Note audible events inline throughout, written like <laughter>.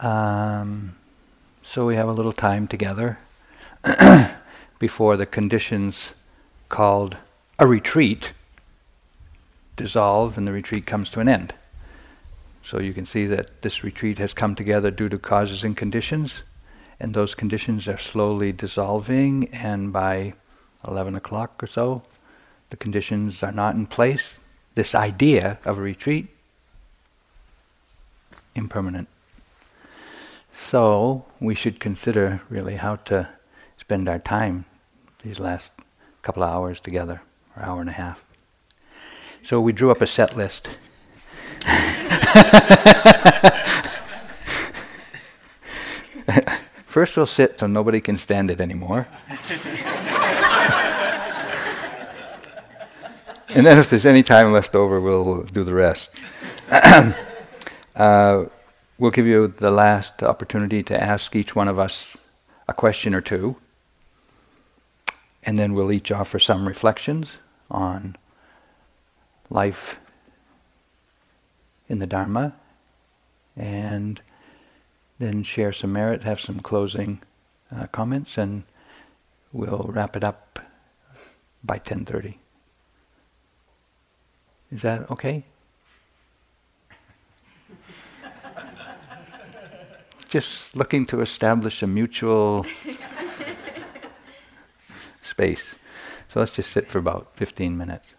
Um, so we have a little time together <coughs> before the conditions called a retreat dissolve and the retreat comes to an end. So you can see that this retreat has come together due to causes and conditions, and those conditions are slowly dissolving, and by 11 o'clock or so, the conditions are not in place. This idea of a retreat, impermanent. So we should consider really how to spend our time these last couple of hours together, or hour and a half. So we drew up a set list. <laughs> First, we'll sit so nobody can stand it anymore. and then, if there's any time left over, we'll, we'll do the rest. <clears throat> uh, we'll give you the last opportunity to ask each one of us a question or two, and then we'll each offer some reflections on life in the Dharma, and then share some merit, have some closing uh, comments, and we'll wrap it up by 10:30. Is that okay? Just looking to establish a mutual <laughs> space. So let's just sit for about 15 minutes.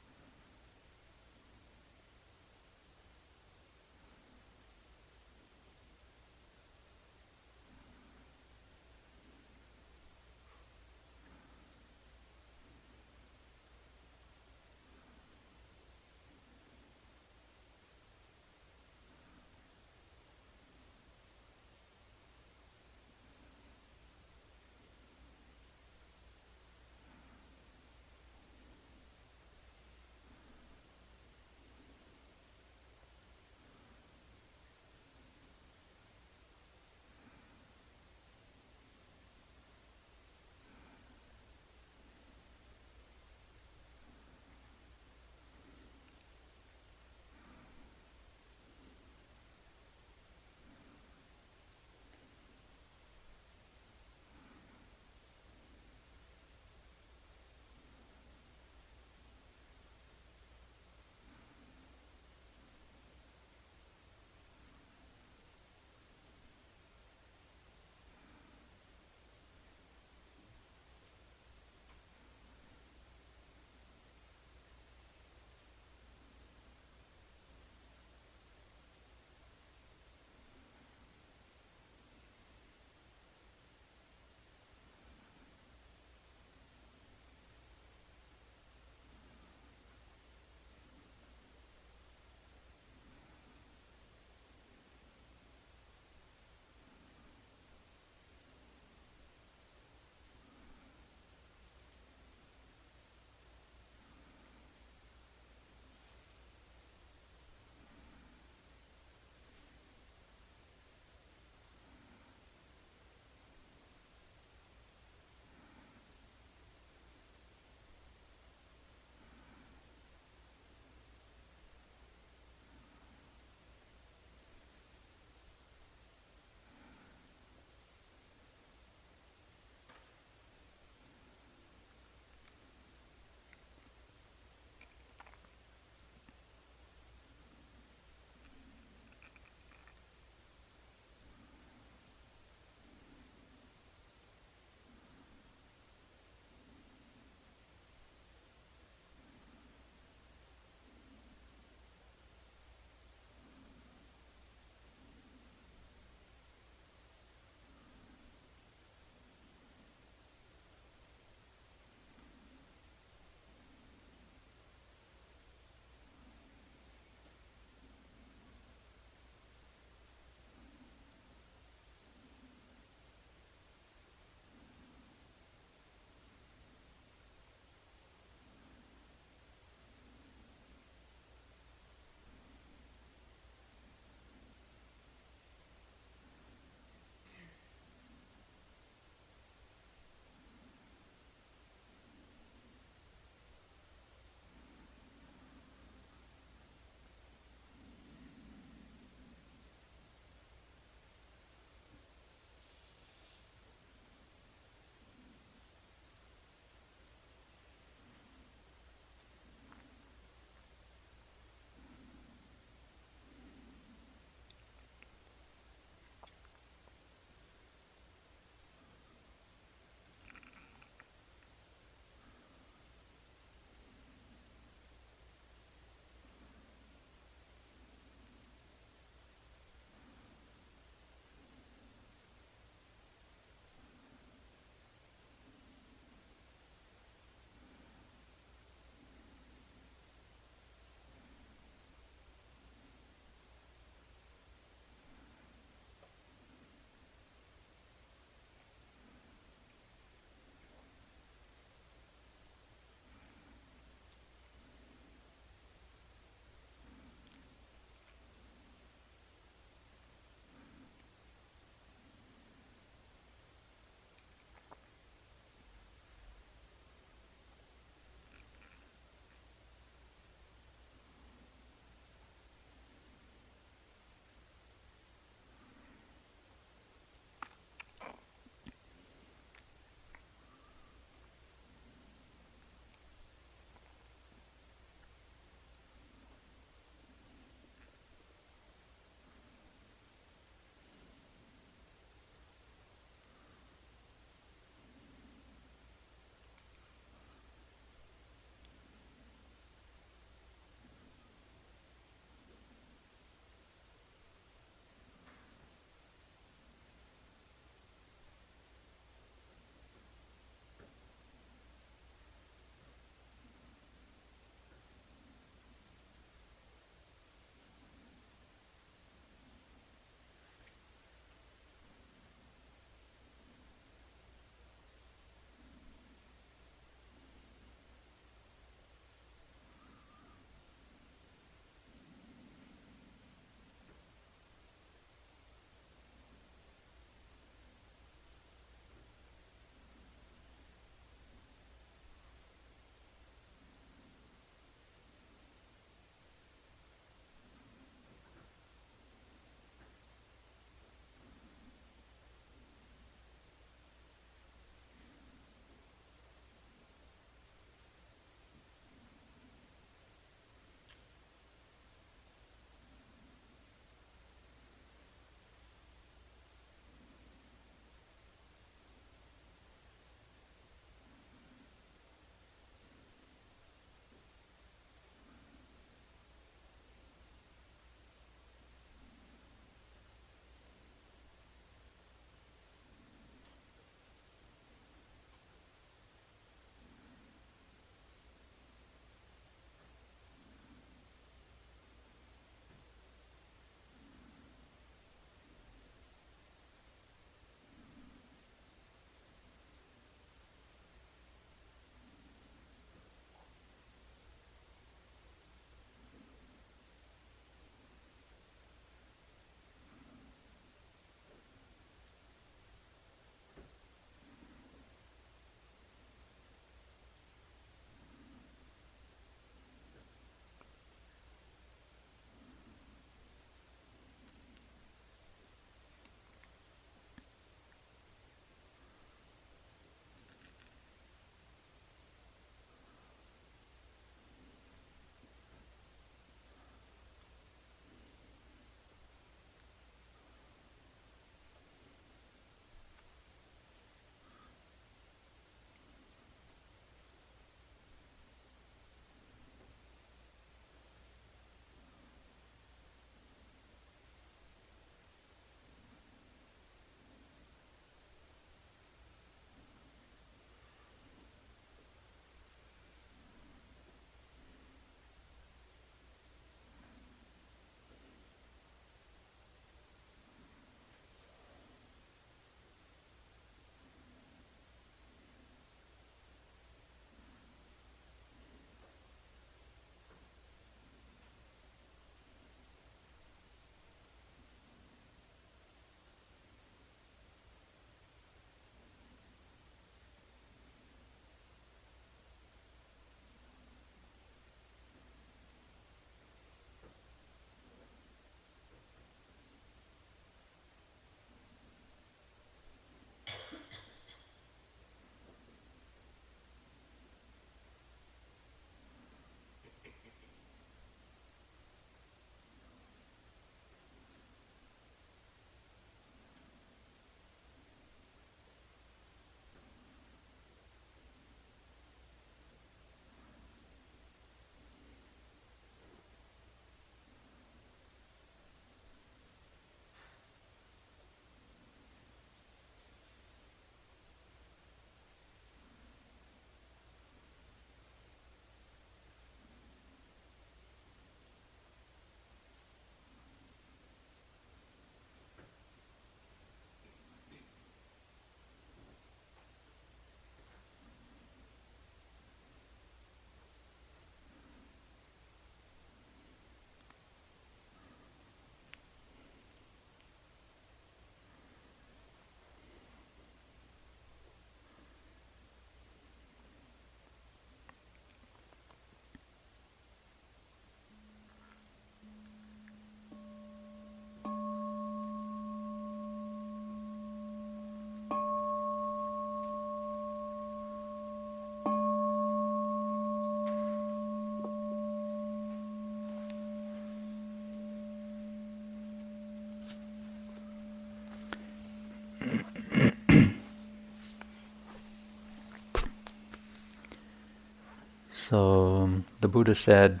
So um, the Buddha said,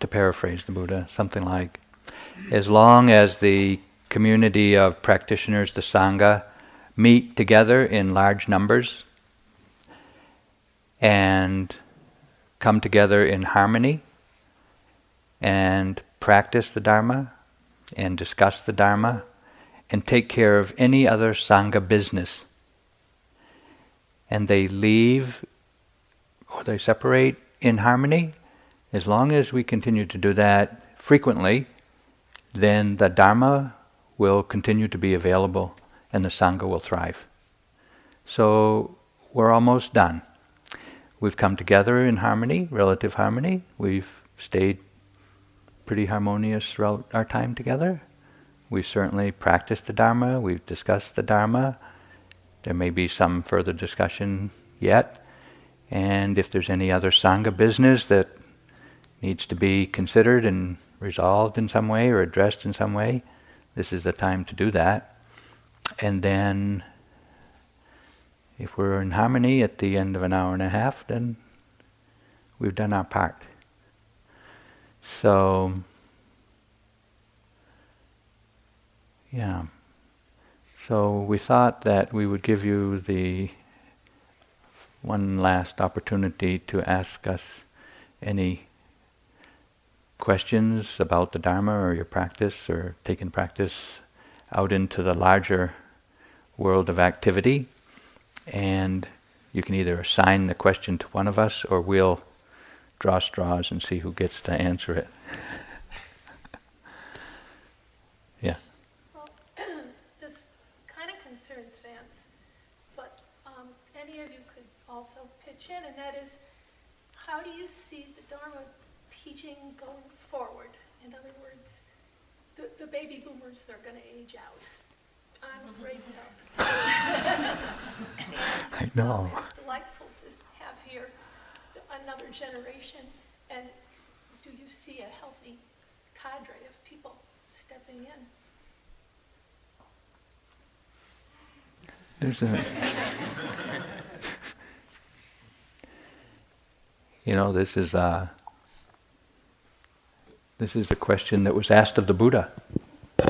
to paraphrase the Buddha, something like, as long as the community of practitioners, the Sangha, meet together in large numbers and come together in harmony and practice the Dharma and discuss the Dharma and take care of any other Sangha business. And they leave or they separate in harmony, as long as we continue to do that frequently, then the Dharma will continue to be available and the Sangha will thrive. So we're almost done. We've come together in harmony, relative harmony. We've stayed pretty harmonious throughout our time together. We've certainly practiced the Dharma, we've discussed the Dharma. There may be some further discussion yet. And if there's any other Sangha business that needs to be considered and resolved in some way or addressed in some way, this is the time to do that. And then, if we're in harmony at the end of an hour and a half, then we've done our part. So, yeah. So we thought that we would give you the one last opportunity to ask us any questions about the Dharma or your practice or taking practice out into the larger world of activity. And you can either assign the question to one of us or we'll draw straws and see who gets to answer it. yeah. Well, this kind of concerns Vance, but um, any of you could also pitch in, and that is how do you see the Dharma teaching going forward? In other words, the, the baby boomers, they're going to age out. I'm afraid so. <laughs> I know. Um, it's delightful to have here another generation, and do you see a healthy cadre of people stepping in? There's a. <laughs> you know, this is uh, this is a question that was asked of the Buddha.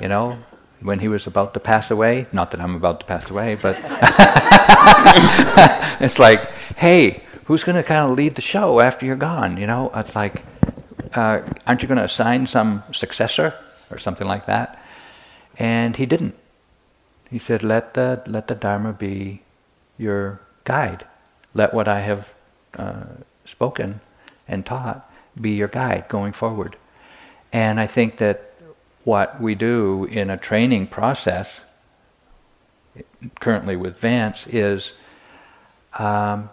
You know, when he was about to pass away. Not that I'm about to pass away, but <laughs> it's like, hey, who's going to kind of lead the show after you're gone? You know, it's like, uh, aren't you going to assign some successor or something like that? And he didn't. He said, let the let the Dharma be your guide. Let what I have uh, spoken and taught be your guide going forward. And I think that what we do in a training process, currently with Vance, is um,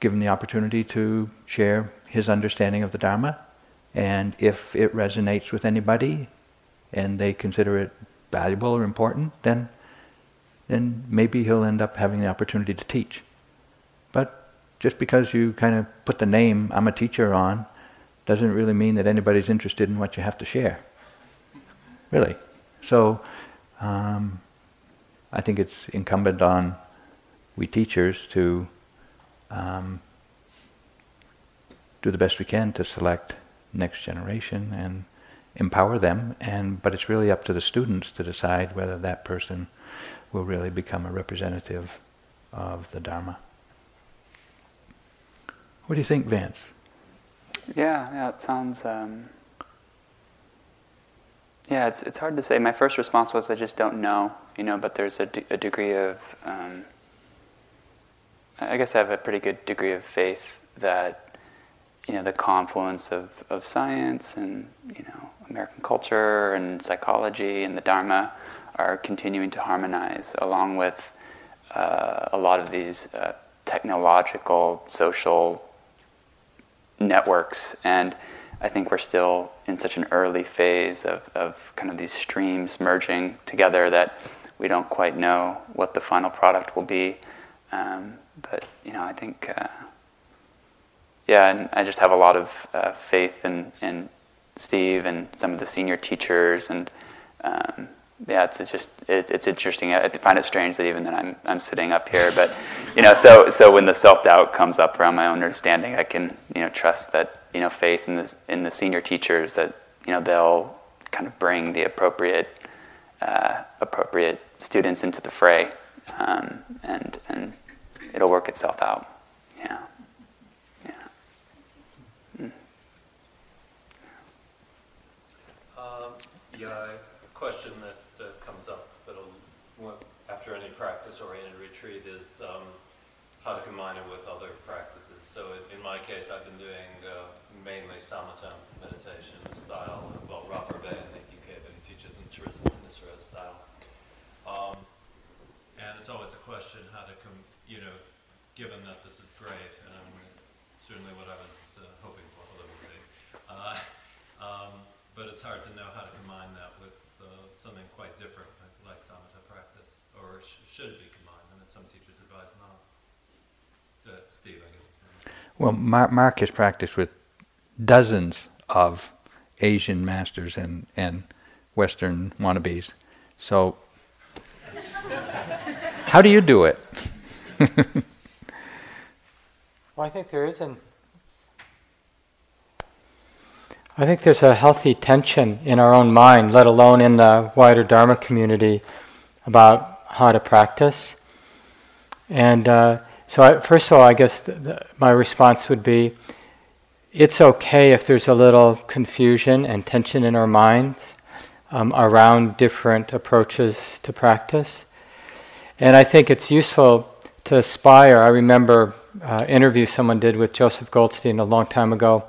him the opportunity to share his understanding of the Dharma. And if it resonates with anybody and they consider it valuable or important, then, then maybe he'll end up having the opportunity to teach. But just because you kind of put the name, I'm a teacher, on, doesn't really mean that anybody's interested in what you have to share really. So um, I think it's incumbent on we teachers to um, do the best we can to select next generation and empower them. And but it's really up to the students to decide whether that person will really become a representative of the Dharma. What do you think, Vance? Yeah, yeah, it sounds. Um yeah, it's it's hard to say. My first response was I just don't know, you know. But there's a, de- a degree of, um, I guess I have a pretty good degree of faith that, you know, the confluence of, of science and you know American culture and psychology and the Dharma are continuing to harmonize along with uh, a lot of these uh, technological social networks and I think we're still in such an early phase of, of kind of these streams merging together that we don't quite know what the final product will be. Um, but, you know, I think, uh, yeah, and I just have a lot of uh, faith in, in Steve and some of the senior teachers and um, yeah, it's, it's just it, it's interesting. I find it strange that even that I'm I'm sitting up here, but you know, so so when the self doubt comes up around my own understanding, I can you know trust that you know faith in the in the senior teachers that you know they'll kind of bring the appropriate uh, appropriate students into the fray, um, and and it'll work itself out. Yeah. Yeah. Mm. Um, yeah question that uh, comes up after any practice-oriented retreat is um, how to combine it with other practices. So in, my case, I've been doing uh, mainly samatha meditation style. Well, Ra Brahbe in the UK, but he teaches in Theresa Nisra style. Um, and it's always a question how to, com- you know, given that this is great, and um, certainly what I was uh, hoping for, although we'll see. Uh, um, but it's hard to know how to combine that with something quite different, like samatha practice, or sh- should it be combined? And some teachers advise not. Uh, Steve, I guess. Well, Mar- Mark has practiced with dozens of Asian masters and, and Western wannabes. So, how do you do it? <laughs> well, I think there is an I think there's a healthy tension in our own mind, let alone in the wider Dharma community, about how to practice. And uh, so, I, first of all, I guess my response would be it's okay if there's a little confusion and tension in our minds um, around different approaches to practice. And I think it's useful to aspire. I remember uh, interview someone did with Joseph Goldstein a long time ago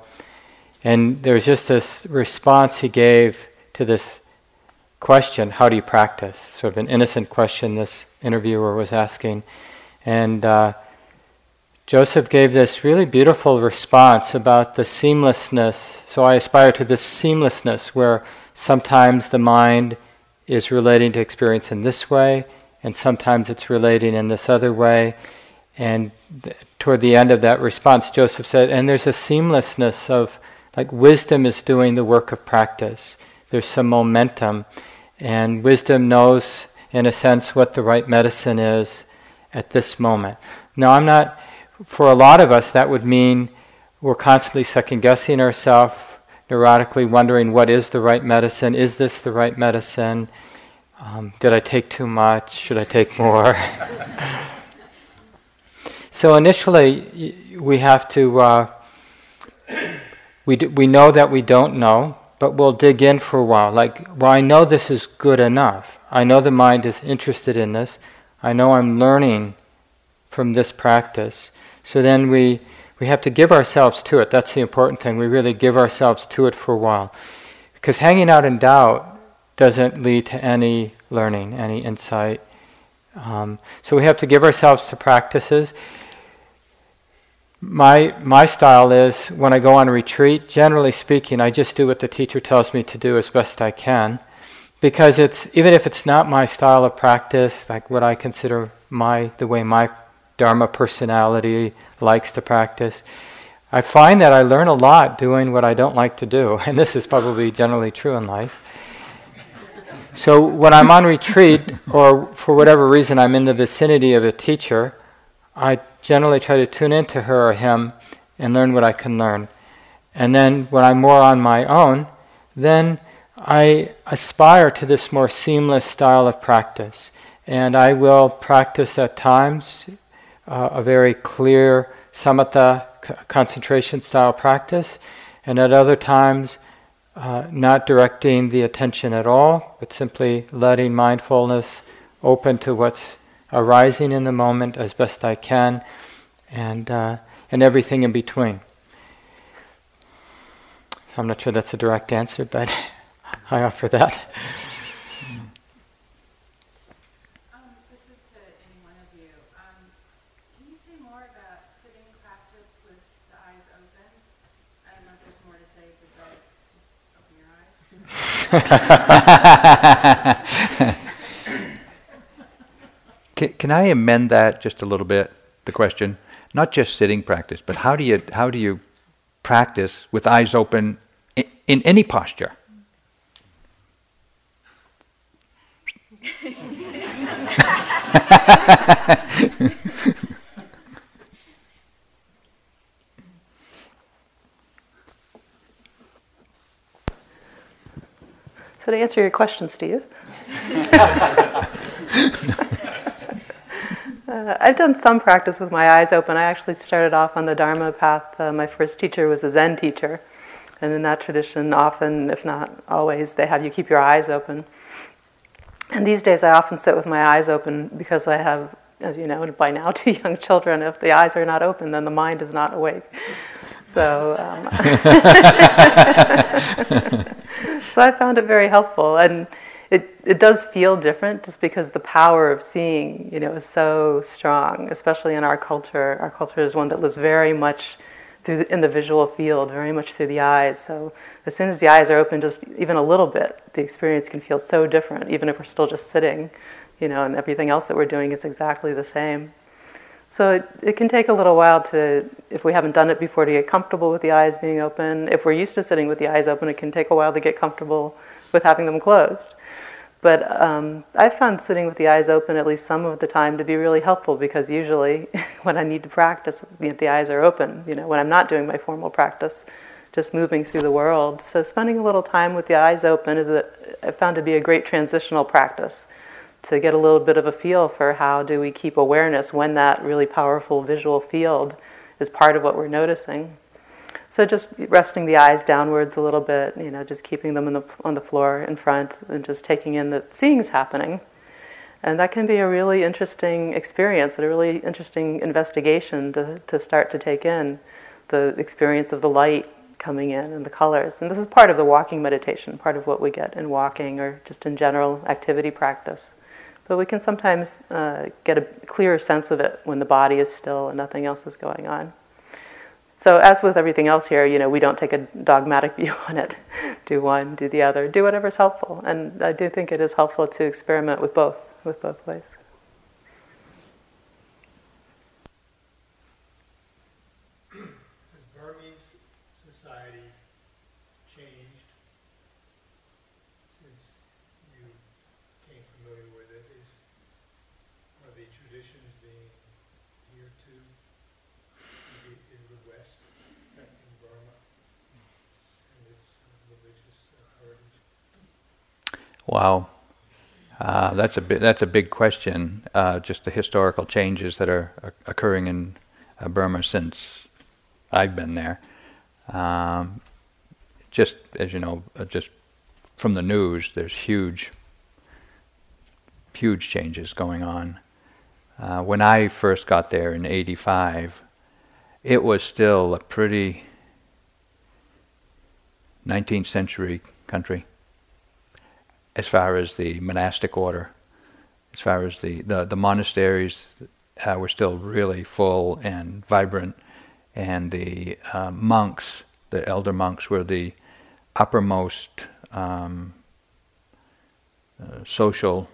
and there was just this response he gave to this question how do you practice? Sort of an innocent question this interviewer was asking. And uh, Joseph gave this really beautiful response about the seamlessness. So I aspire to this seamlessness where sometimes the mind is relating to experience in this way, and sometimes it's relating in this other way. And th- toward the end of that response, Joseph said, and there's a seamlessness of like wisdom is doing the work of practice. There's some momentum, and wisdom knows, in a sense, what the right medicine is at this moment. Now, I'm not, for a lot of us, that would mean we're constantly second guessing ourselves, neurotically wondering what is the right medicine? Is this the right medicine? Um, did I take too much? Should I take more? <laughs> so, initially, we have to. Uh, we, d- we know that we don't know, but we'll dig in for a while. Like, well, I know this is good enough. I know the mind is interested in this. I know I'm learning from this practice. So then we, we have to give ourselves to it. That's the important thing. We really give ourselves to it for a while. Because hanging out in doubt doesn't lead to any learning, any insight. Um, so we have to give ourselves to practices my my style is when I go on retreat, generally speaking, I just do what the teacher tells me to do as best I can. Because it's even if it's not my style of practice, like what I consider my the way my Dharma personality likes to practice, I find that I learn a lot doing what I don't like to do. <laughs> And this is probably generally true in life. So when I'm on retreat, or for whatever reason I'm in the vicinity of a teacher, I generally try to tune into her or him and learn what I can learn. And then when I'm more on my own, then I aspire to this more seamless style of practice. And I will practice at times uh, a very clear samatha c- concentration style practice, and at other times, uh, not directing the attention at all, but simply letting mindfulness open to what's arising in the moment as best I can, and, uh, and everything in between. So I'm not sure that's a direct answer, but <laughs> I offer that. can, can, I amend that just a little bit? The question, not just sitting practice, but how do you how do you practice with eyes open in, in any posture? <laughs> So to answer your question, Steve, <laughs> Uh, I've done some practice with my eyes open. I actually started off on the Dharma path. Uh, my first teacher was a Zen teacher. And in that tradition, often, if not always, they have you keep your eyes open. And these days, I often sit with my eyes open because I have, as you know, by now, <laughs> two young children. If the eyes are not open, then the mind is not awake. So, um, <laughs> so I found it very helpful. And it, it does feel different just because the power of seeing, you know, is so strong, especially in our culture. Our culture is one that lives very much through the, in the visual field, very much through the eyes. So as soon as the eyes are open, just even a little bit, the experience can feel so different, even if we're still just sitting, you know, and everything else that we're doing is exactly the same. So it, it can take a little while to, if we haven't done it before, to get comfortable with the eyes being open. If we're used to sitting with the eyes open, it can take a while to get comfortable with having them closed. But um, I found sitting with the eyes open at least some of the time to be really helpful because usually <laughs> when I need to practice, the eyes are open. You know, when I'm not doing my formal practice, just moving through the world. So spending a little time with the eyes open is a, I found to be a great transitional practice to get a little bit of a feel for how do we keep awareness when that really powerful visual field is part of what we're noticing. So just resting the eyes downwards a little bit, you know, just keeping them the, on the floor in front and just taking in that seeing's happening. And that can be a really interesting experience, a really interesting investigation to, to start to take in the experience of the light coming in and the colors. And this is part of the walking meditation, part of what we get in walking or just in general activity practice. But we can sometimes uh, get a clearer sense of it when the body is still and nothing else is going on. So, as with everything else here, you know, we don't take a dogmatic <laughs> view on it. do one, do the other, do whatever's helpful. And I do think it is helpful to experiment with both, with both ways. Wow. Uh, that's a bi- that's a big question. Uh, just the historical changes that are, are occurring in uh, Burma since I've been there. Um, just as you know, uh, just from the news, there's huge, huge changes going on. Uh, when I first got there in '85, it was still a pretty 19th century country as far as the monastic order, as far as the, the, the monasteries uh, were still really full and vibrant, and the uh, monks, the elder monks, were the uppermost um, uh, social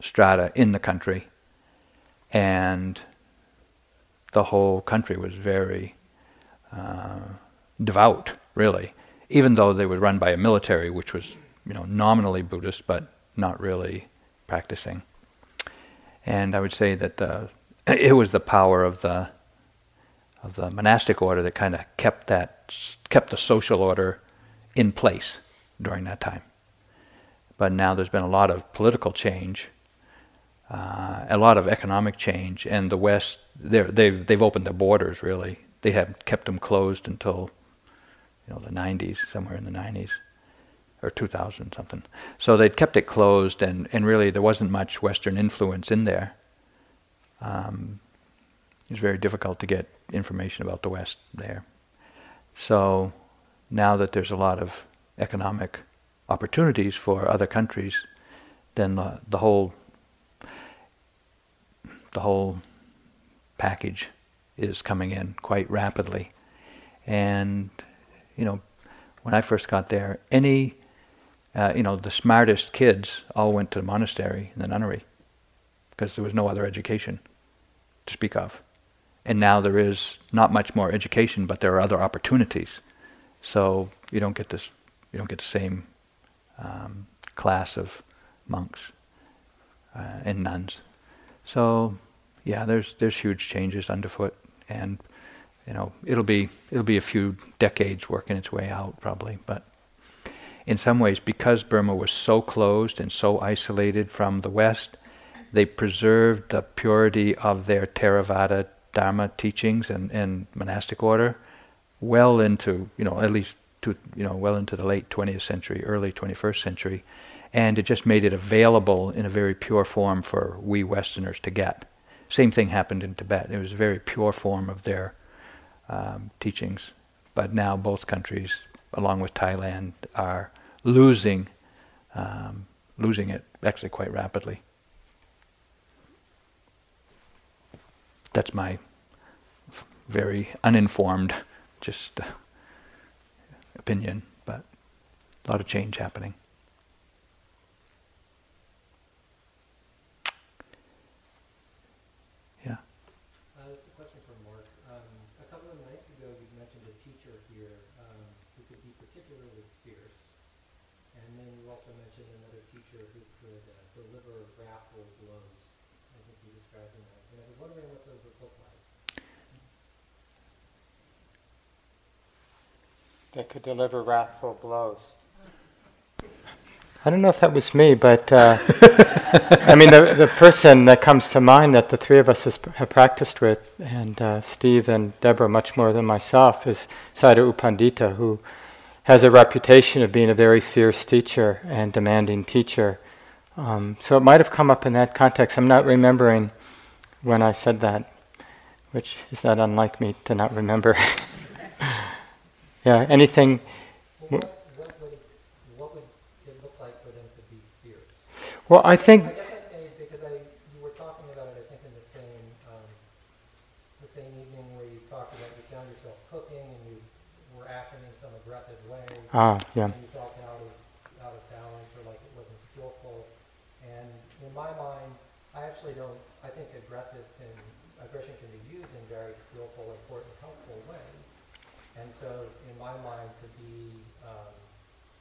strata in the country, and the whole country was very uh, devout, really, even though they were run by a military, which was you know, nominally Buddhist, but not really practicing. And I would say that it was the power of the of the monastic order that kind of kept that kept the social order in place during that time. But now there's been a lot of political change, uh, a lot of economic change, and the West they've they've opened their borders really. They have kept them closed until you know the 90s, somewhere in the 90s or 2000 something. So they'd kept it closed, and, and really there wasn't much Western influence in there. Um, it was very difficult to get information about the West there. So now that there's a lot of economic opportunities for other countries, then the, the whole the whole package is coming in quite rapidly. And you know, when I first got there, any uh, you know, the smartest kids all went to the monastery and the nunnery because there was no other education to speak of. And now there is not much more education, but there are other opportunities. So you don't get this, you don't get the same um, class of monks uh, and nuns. So, yeah, there's there's huge changes underfoot, and you know it'll be it'll be a few decades working its way out probably, but in some ways, because Burma was so closed and so isolated from the West, they preserved the purity of their Theravada Dharma teachings and, and monastic order well into, you know, at least to, you know, well into the late 20th century, early 21st century. And it just made it available in a very pure form for we Westerners to get. Same thing happened in Tibet. It was a very pure form of their um, teachings. But now both countries, along with Thailand, are losing um, losing it actually quite rapidly. That's my very uninformed, just uh, opinion, but a lot of change happening. That could deliver wrathful blows. I don't know if that was me, but uh, <laughs> I mean, the, the person that comes to mind that the three of us has, have practiced with, and uh, Steve and Deborah much more than myself, is Sayadaw U Pandita, who has a reputation of being a very fierce teacher and demanding teacher. Um, so it might have come up in that context. I'm not remembering when I said that, which is not unlike me to not remember. <laughs> Yeah, anything. Well, what, what, would, what would it look like for them to be fierce? Well, I think. I guess I, because I, you were talking about it, I think, in the same, um, the same evening where you talked about you found yourself cooking and you were acting in some aggressive way. Ah, yeah. And you felt out of, out of balance or like it wasn't skillful. And in my mind, I actually don't, I think aggressive can, aggression can be used in very skillful, important, helpful ways. And so my mind to be, um,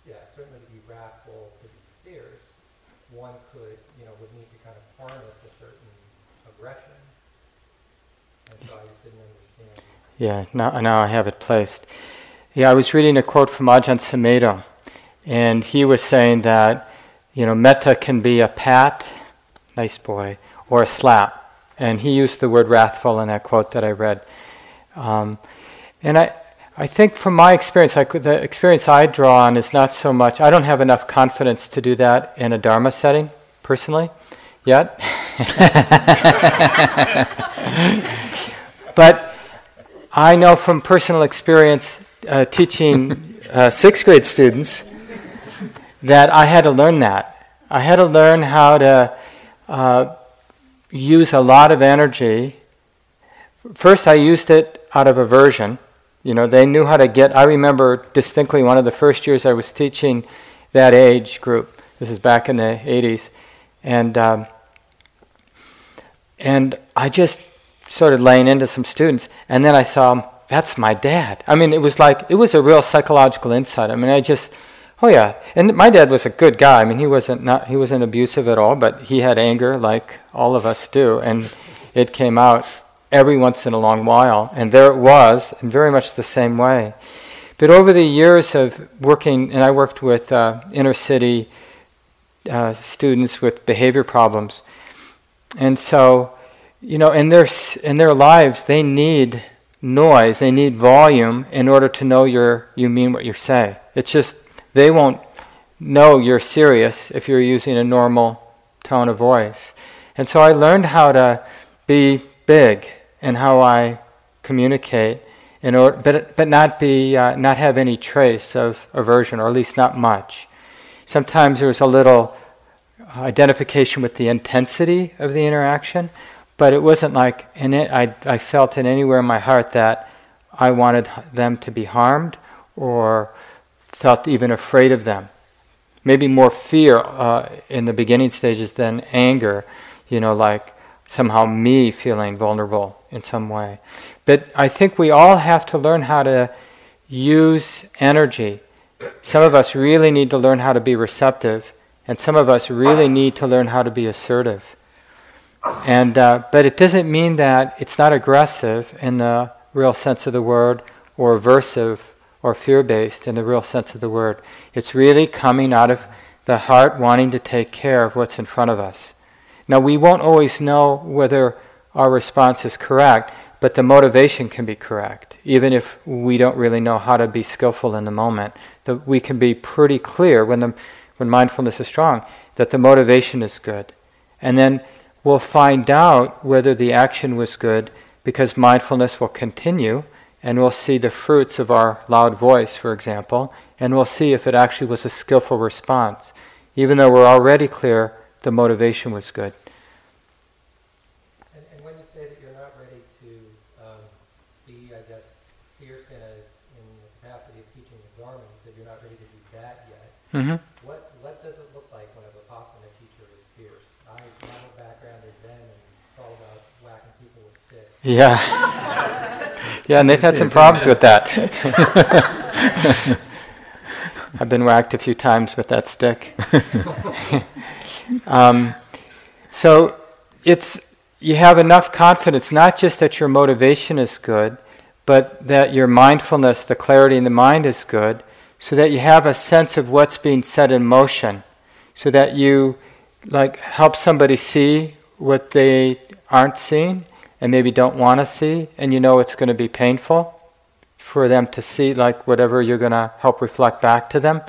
yeah, certainly to be wrathful, to be fierce, one could, you know, would need to kind of harness a certain aggression. And so I just didn't understand. Yeah, now, now I have it placed. Yeah, I was reading a quote from Ajahn Sumedho, and he was saying that, you know, metta can be a pat, nice boy, or a slap. And he used the word wrathful in that quote that I read. Um, and I, I think from my experience, could, the experience I draw on is not so much, I don't have enough confidence to do that in a Dharma setting, personally, yet. <laughs> but I know from personal experience uh, teaching uh, sixth grade students that I had to learn that. I had to learn how to uh, use a lot of energy. First, I used it out of aversion you know, they knew how to get. I remember distinctly one of the first years I was teaching that age group. This is back in the 80s. And, um, and I just started laying into some students. And then I saw, that's my dad. I mean, it was like, it was a real psychological insight. I mean, I just, oh yeah. And my dad was a good guy. I mean, he wasn't, not, he wasn't abusive at all, but he had anger like all of us do. And it came out every once in a long while. And there it was, in very much the same way. But over the years of working, and I worked with uh, inner city uh, students with behavior problems. And so, you know, in their, in their lives, they need noise, they need volume in order to know you're, you mean what you say. It's just, they won't know you're serious if you're using a normal tone of voice. And so I learned how to be big and how I communicate, in order, but, but not, be, uh, not have any trace of aversion, or at least not much. Sometimes there was a little identification with the intensity of the interaction, but it wasn't like in it, I, I felt it anywhere in my heart that I wanted them to be harmed or felt even afraid of them. Maybe more fear uh, in the beginning stages than anger, you know, like somehow me feeling vulnerable in some way. But I think we all have to learn how to use energy. Some of us really need to learn how to be receptive, and some of us really need to learn how to be assertive. And, uh, but it doesn't mean that it's not aggressive in the real sense of the word or aversive or fear based in the real sense of the word. It's really coming out of the heart wanting to take care of what's in front of us. Now, we won't always know whether our response is correct, but the motivation can be correct, even if we don't really know how to be skillful in the moment. That we can be pretty clear when, the, when mindfulness is strong that the motivation is good. And then we'll find out whether the action was good because mindfulness will continue and we'll see the fruits of our loud voice, for example, and we'll see if it actually was a skillful response. Even though we're already clear the motivation was good. And, and when you say that you're not ready to um, be, I guess, fierce in, a, in the capacity of teaching the Dharma, you said you're not ready to do that yet. Mm-hmm. What, what does it look like when a Vipassana teacher is fierce? I, my whole background is Zen, and it's all about whacking people with sticks. Yeah. yeah, and they've had some problems with that. <laughs> I've been whacked a few times with that stick. <laughs> um, so it's you have enough confidence, not just that your motivation is good, but that your mindfulness, the clarity in the mind is good, so that you have a sense of what's being set in motion, so that you like help somebody see what they aren't seeing and maybe don't want to see, and you know it's going to be painful for them to see, like whatever you're going to help reflect back to them.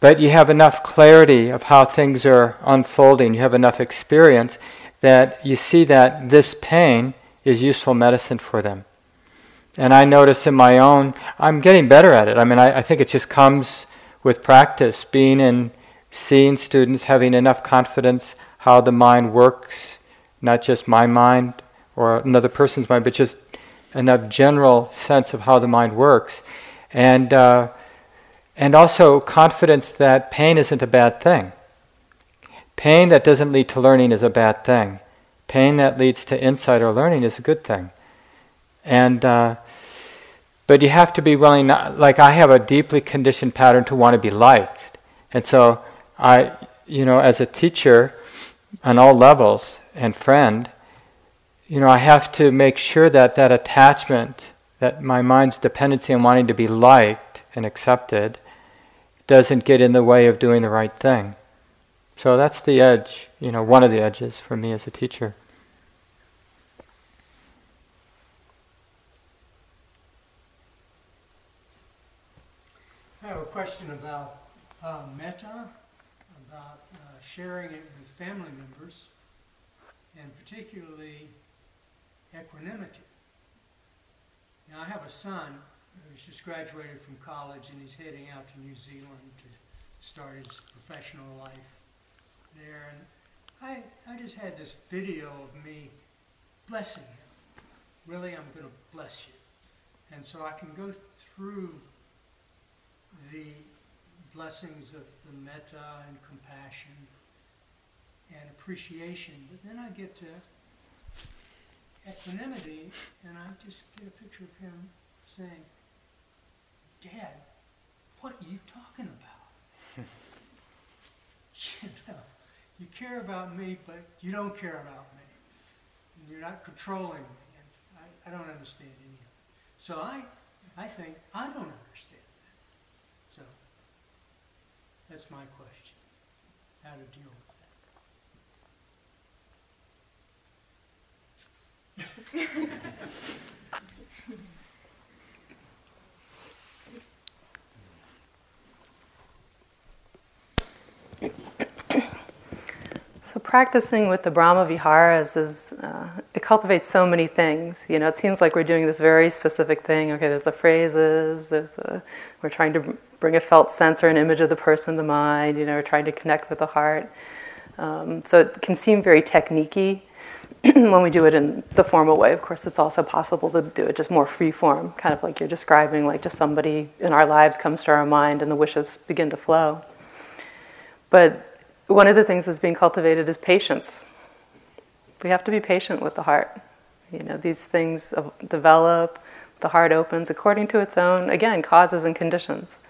But you have enough clarity of how things are unfolding, you have enough experience that you see that this pain is useful medicine for them. And I notice in my own, I'm getting better at it. I mean, I, I think it just comes with practice, being in, seeing students, having enough confidence how the mind works, not just my mind or another person's mind, but just enough general sense of how the mind works, and uh, and also confidence that pain isn't a bad thing. Pain that doesn't lead to learning is a bad thing. Pain that leads to insight or learning is a good thing. And uh, but you have to be willing. Not, like I have a deeply conditioned pattern to want to be liked, and so I, you know, as a teacher, on all levels and friend, you know, I have to make sure that that attachment, that my mind's dependency on wanting to be liked and accepted, doesn't get in the way of doing the right thing. So that's the edge, you know, one of the edges for me as a teacher. I have a question about uh, metta, about uh, sharing it with family members, and particularly equanimity. I have a son who's just graduated from college and he's heading out to New Zealand to start his professional life there. And I, I just had this video of me blessing him. Really, I'm going to bless you. And so I can go through the blessings of the metta and compassion and appreciation, but then I get to equanimity, and I just get a picture of him saying, Dad, what are you talking about? <laughs> you know, you care about me, but you don't care about me. And you're not controlling me. And I, I don't understand any of it. So I, I think I don't understand that. So that's my question. How to deal with So practicing with the Brahma Viharas is uh, it cultivates so many things. You know, it seems like we're doing this very specific thing. Okay, there's the phrases. There's the we're trying to bring a felt sense or an image of the person to mind. You know, we're trying to connect with the heart. Um, so it can seem very techniquey, <clears throat> when we do it in the formal way, of course, it's also possible to do it just more free form, kind of like you're describing, like just somebody in our lives comes to our mind and the wishes begin to flow. But one of the things that's being cultivated is patience. We have to be patient with the heart. You know, these things develop, the heart opens according to its own, again, causes and conditions.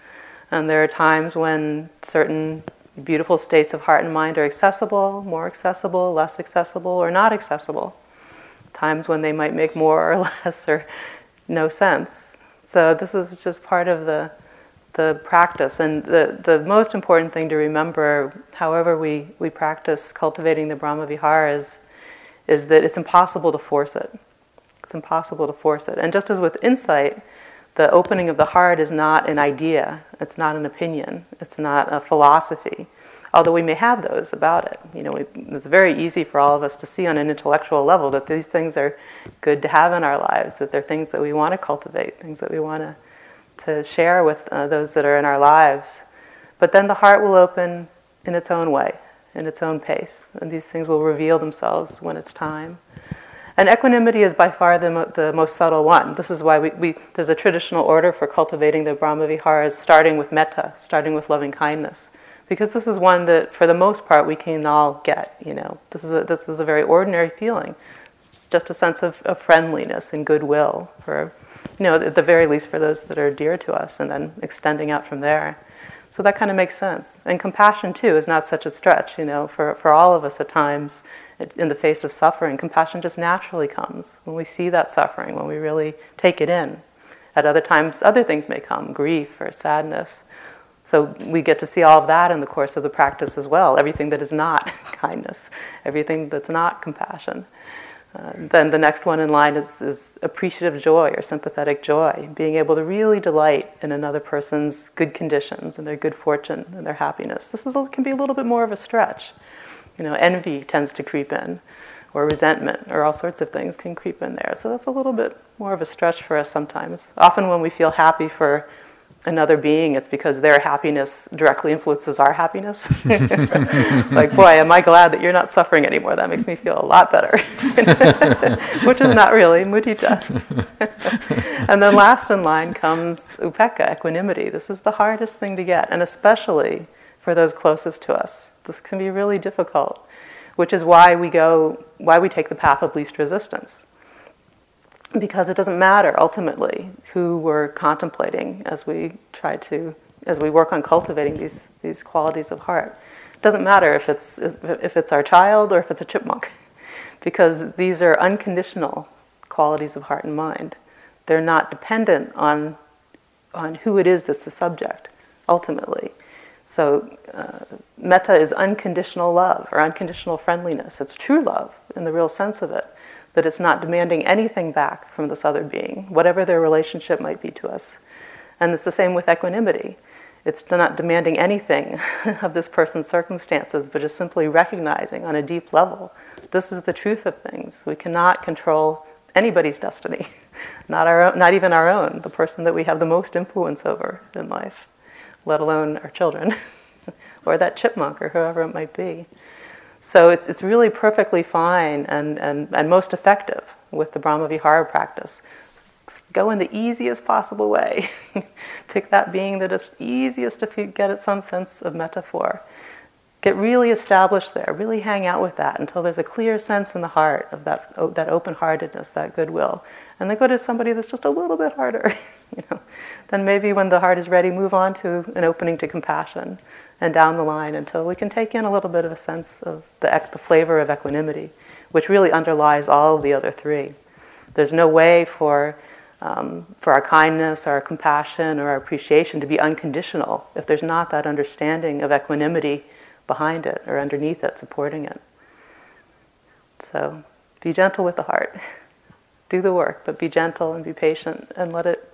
And there are times when certain Beautiful states of heart and mind are accessible, more accessible, less accessible, or not accessible. Times when they might make more or <laughs> less or no sense. So this is just part of the the practice. And the, the most important thing to remember, however we, we practice cultivating the Brahma Vihara, is, is that it's impossible to force it. It's impossible to force it. And just as with insight, the opening of the heart is not an idea, it's not an opinion, it's not a philosophy. Although we may have those about it. You know, we, it's very easy for all of us to see on an intellectual level that these things are good to have in our lives, that they're things that we want to cultivate, things that we want to to share with uh, those that are in our lives. But then the heart will open in its own way, in its own pace, and these things will reveal themselves when it's time. And equanimity is by far the, mo- the most subtle one. This is why we, we, there's a traditional order for cultivating the Brahma Viharas, starting with metta, starting with loving kindness. Because this is one that, for the most part, we can all get. You know, this is a, this is a very ordinary feeling. It's just a sense of, of friendliness and goodwill for you know, at the very least for those that are dear to us, and then extending out from there. So that kind of makes sense. And compassion, too, is not such a stretch. You know, for, for all of us at times, in the face of suffering, compassion just naturally comes when we see that suffering, when we really take it in. At other times, other things may come grief or sadness. So we get to see all of that in the course of the practice as well everything that is not <laughs> kindness, everything that's not compassion. Uh, then the next one in line is, is, appreciative joy or sympathetic joy, being able to really delight in another person's good conditions and their good fortune and their happiness. This is, can be a little bit more of a stretch. You know, envy tends to creep in, or resentment, or all sorts of things can creep in there. So that's a little bit more of a stretch for us sometimes. Often when we feel happy for another being, it's because their happiness directly influences our happiness. <laughs> like, boy, am I glad that you're not suffering anymore. That makes me feel a lot better. <laughs> Which is not really mudita. <laughs> and then last in line comes upekkha, equanimity. This is the hardest thing to get, and especially for those closest to us. This can be really difficult, which is why we go, why we take the path of least resistance. Because it doesn't matter ultimately who we're contemplating as we try to as we work on cultivating these these qualities of heart. It doesn't matter if it's if it's our child or if it's a chipmunk <laughs> because these are unconditional qualities of heart and mind. They're not dependent on on who it is that's the subject ultimately so uh, metta is unconditional love or unconditional friendliness it's true love in the real sense of it that it's not demanding anything back from this other being, whatever their relationship might be to us. And it's the same with equanimity. It's not demanding anything <laughs> of this person's circumstances, but just simply recognizing on a deep level this is the truth of things. We cannot control anybody's destiny, <laughs> not, our own, not even our own, the person that we have the most influence over in life, let alone our children, <laughs> or that chipmunk, or whoever it might be. So it's, it's really perfectly fine and, and, and most effective with the Brahma Vihara practice. Go in the easiest possible way. <laughs> Pick that being that is easiest to get at some sense of metaphor. Get really established there. Really hang out with that until there's a clear sense in the heart of that, that open-heartedness, that goodwill. And then go to somebody that's just a little bit harder. <laughs> <laughs> you know, then maybe when the heart is ready, move on to an opening to compassion and down the line until we can take in a little bit of a sense of the, the flavor of equanimity, which really underlies all the other three. There's no way for, um, for our kindness, our compassion, or our appreciation to be unconditional if there's not that understanding of equanimity behind it or underneath it, supporting it. So be gentle with the heart. <laughs> Do the work, but be gentle and be patient and let it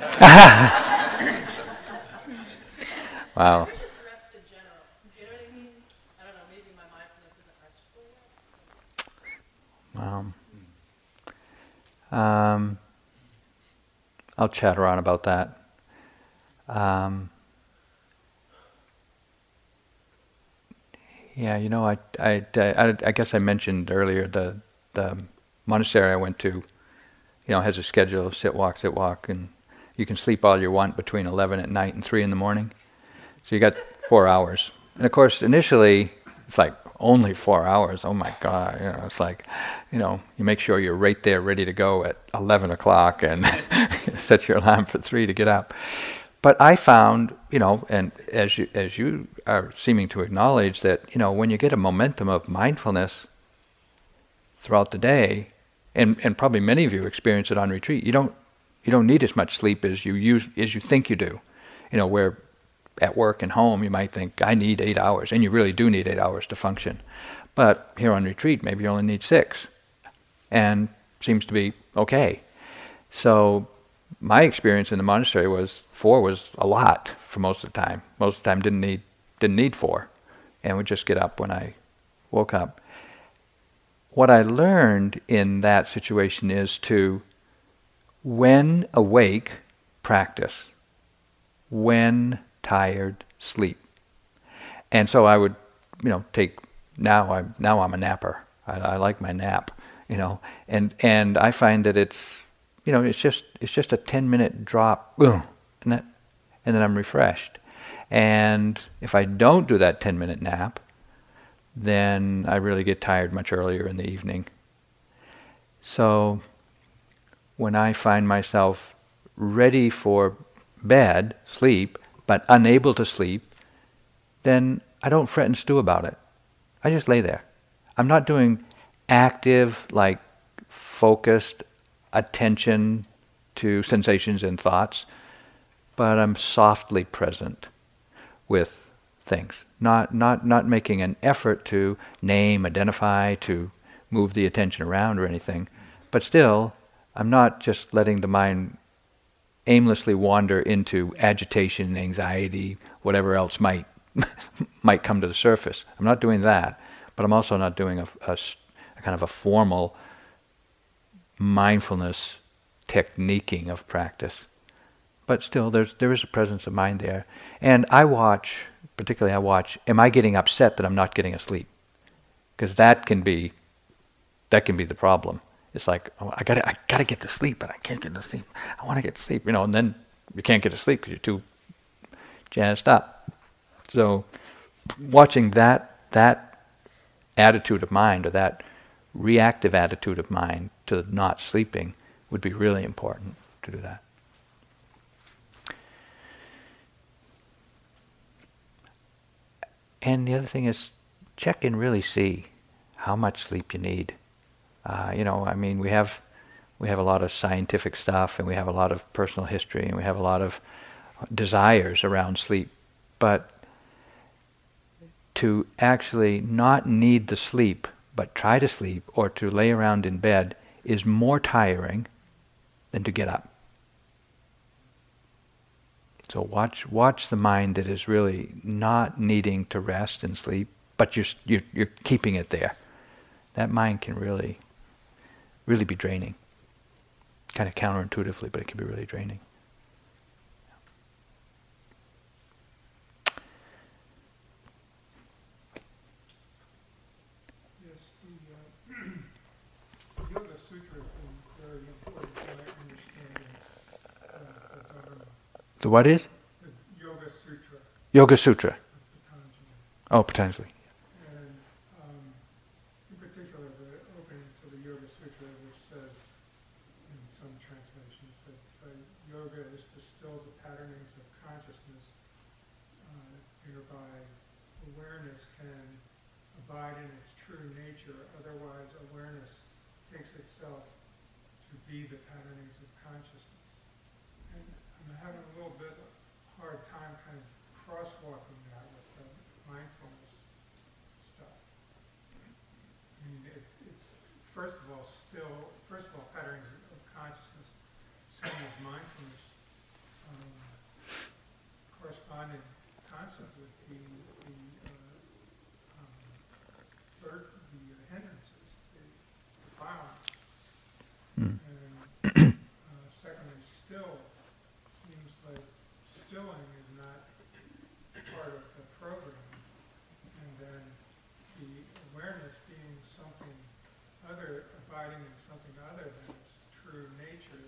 <laughs> wow. Wow. Um, I'll chat around about that. Um, yeah, you know, I, I, I, I guess I mentioned earlier the the monastery I went to, you know, has a schedule of sit walk, sit walk, and you can sleep all you want between 11 at night and 3 in the morning. So you got four hours. And of course, initially, it's like only four hours. Oh my God! You know, it's like, you know, you make sure you're right there, ready to go at 11 o'clock, and <laughs> set your alarm for three to get up. But I found, you know, and as you as you are seeming to acknowledge that, you know, when you get a momentum of mindfulness throughout the day, and and probably many of you experience it on retreat, you don't you don't need as much sleep as you use as you think you do. You know, where at work and home, you might think, I need eight hours, and you really do need eight hours to function. But here on retreat, maybe you only need six, and seems to be okay. So my experience in the monastery was four was a lot for most of the time. Most of the time, didn't need didn't need four, and would just get up when I woke up. What I learned in that situation is to, when awake, practice. When tired sleep. And so I would, you know, take now I'm now I'm a napper. I, I like my nap, you know, and and I find that it's, you know, it's just it's just a ten minute drop, boom, and that, and then I'm refreshed. And if I don't do that ten minute nap, then I really get tired much earlier in the evening. So when I find myself ready for bed, sleep, but unable to sleep, then I don't fret and stew about it. I just lay there. I'm not doing active, like focused attention to sensations and thoughts, but I'm softly present with things. Not, not, not making an effort to name, identify, to move the attention around or anything, but still, I'm not just letting the mind aimlessly wander into agitation, anxiety, whatever else might <laughs> might come to the surface. I'm not doing that, but I'm also not doing a, a, a kind of a formal mindfulness techniquing of practice. But still, there's there is a presence of mind there, and I watch. Particularly, I watch. Am I getting upset that I'm not getting asleep? Because that can be that can be the problem. It's like, oh, I gotta, I gotta get to sleep, but I can't get to sleep. I want to get to sleep, you know, and then you can't get to sleep because you're too jazzed up. So, watching that that attitude of mind or that reactive attitude of mind to not sleeping would be really important to do that. And the other thing is check and really see how much sleep you need. Uh, you know, I mean, we have we have a lot of scientific stuff, and we have a lot of personal history, and we have a lot of desires around sleep, but to actually not need the sleep, but try to sleep or to lay around in bed is more tiring than to get up. So watch watch the mind that is really not needing to rest and sleep, but you're, you're, you're keeping it there. That mind can really really be draining. Kind of counterintuitively, but it can be really draining. Yes, the, uh, <clears throat> Yoga Sutra is very important to my understanding of the Dharma. The what is? The Yoga Sutra Yoga Sutra. Oh, Patanjali. And um, in particular, the opening to the Yoga Sutra, which says in some translations that uh, yoga is to still the patternings of consciousness, uh, whereby awareness can abide in its true nature. Otherwise, awareness takes itself to be the patternings of consciousness. And I'm having a little bit of hard time kind of crosswalking that with the mindfulness stuff. I mean, it, it's, first of all, still, first of all, patterns of consciousness, second is mindfulness, um, corresponding concept with the, the, uh, um, third, the uh, hindrances, the defilements. Hmm. And, uh, secondly, still distilling is not part of the program. And then the awareness being something other, abiding in something other than its true nature,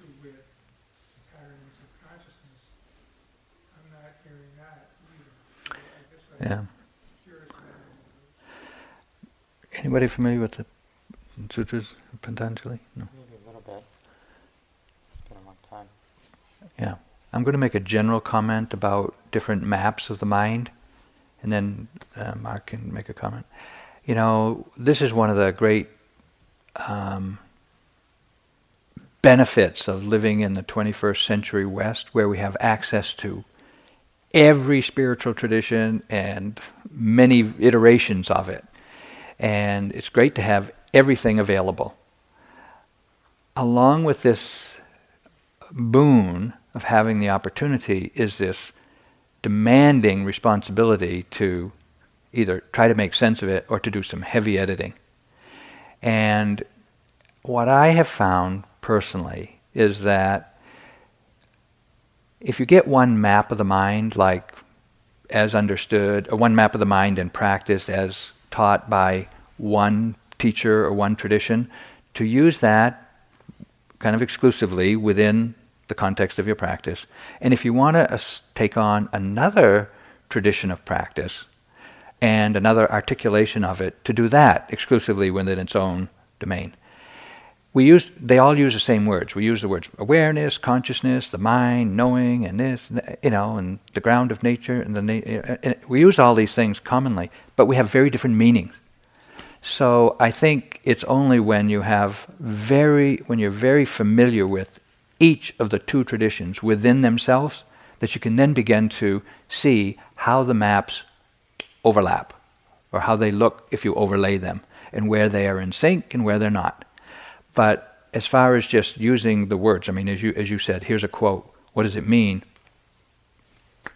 to wit, the patterns of consciousness. I'm not hearing that either. So I guess I'm Yeah. curious about it. Anybody familiar with the sutras of Patanjali? No. Maybe a little bit. It's been a long time. Yeah. I'm going to make a general comment about different maps of the mind, and then uh, Mark can make a comment. You know, this is one of the great um, benefits of living in the 21st century West, where we have access to every spiritual tradition and many iterations of it. And it's great to have everything available. Along with this boon of having the opportunity is this demanding responsibility to either try to make sense of it or to do some heavy editing. And what I have found personally is that if you get one map of the mind, like as understood, or one map of the mind in practice as taught by one teacher or one tradition, to use that kind of exclusively within the context of your practice. And if you want to uh, take on another tradition of practice and another articulation of it, to do that exclusively within its own domain. We use, they all use the same words. We use the words awareness, consciousness, the mind, knowing, and this, you know, and the ground of nature, and the na- and we use all these things commonly, but we have very different meanings. So I think it's only when you have very, when you're very familiar with each of the two traditions within themselves that you can then begin to see how the maps overlap or how they look if you overlay them and where they are in sync and where they're not. But as far as just using the words, I mean, as you, as you said, here's a quote. What does it mean?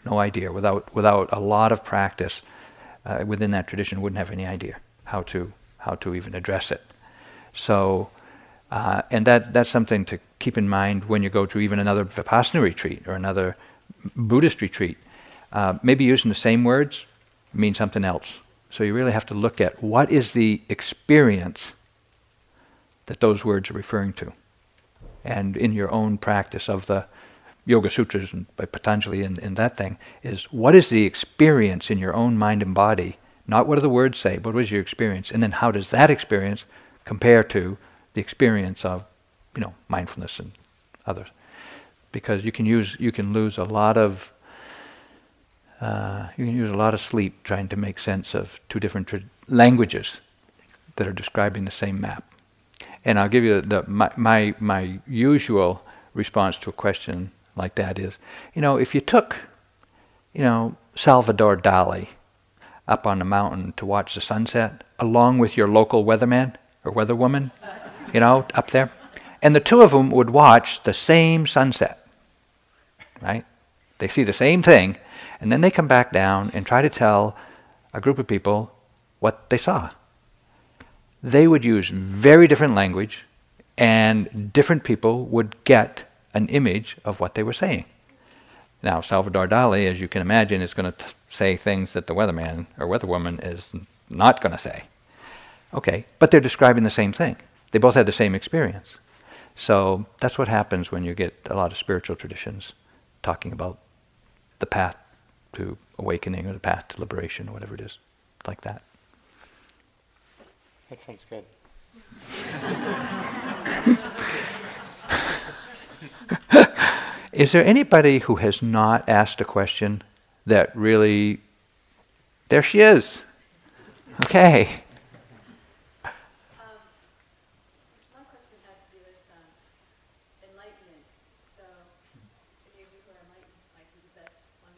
No idea. Without, without a lot of practice uh, within that tradition, wouldn't have any idea how to, how to even address it. So, uh, and that, that's something to keep in mind when you go to even another Vipassana retreat or another Buddhist retreat. Uh, maybe using the same words mean something else. So you really have to look at what is the experience that those words are referring to. And in your own practice of the Yoga Sutras and by Patanjali and that thing, is what is the experience in your own mind and body? Not what do the words say, but what is your experience? And then how does that experience compare to the experience of, you know, mindfulness and others? Because you can use you can lose a lot of uh, you can use a lot of sleep trying to make sense of two different tra- languages that are describing the same map. And I'll give you the, my, my, my usual response to a question like that is, you know, if you took, you know, Salvador Dali up on the mountain to watch the sunset, along with your local weatherman or weatherwoman, you know, up there, and the two of them would watch the same sunset, right? They see the same thing, and then they come back down and try to tell a group of people what they saw they would use very different language, and different people would get an image of what they were saying. Now, Salvador Dali, as you can imagine, is going to say things that the weatherman or weatherwoman is not going to say. Okay, but they're describing the same thing. They both had the same experience. So that's what happens when you get a lot of spiritual traditions talking about the path to awakening or the path to liberation or whatever it is, like that. That sounds good. Is there anybody who has not asked a question that really. There she is. Okay. <laughs> Um, my question has to do with um, enlightenment. So, any of you who are enlightened might be the best ones.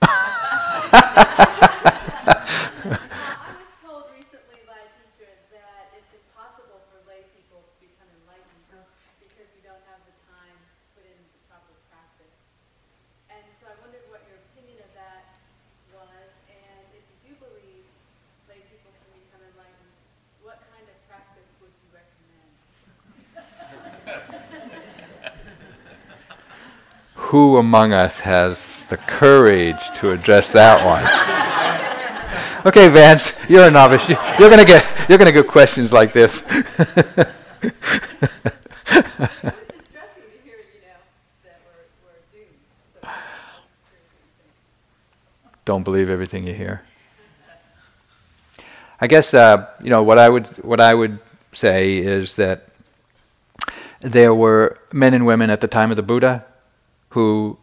I was told recently by a teacher that it's impossible for lay people to become enlightened because we don't have the time to put in the proper practice. And so I wondered what your opinion of that was, and if you do believe lay people can become enlightened, what kind of practice would you recommend? Who among us has the courage to address that one. <laughs> okay, Vance, you're a novice. You, are gonna get you're gonna get questions like this. <laughs> Don't believe everything you hear. I guess uh, you know what I would what I would say is that there were men and women at the time of the Buddha who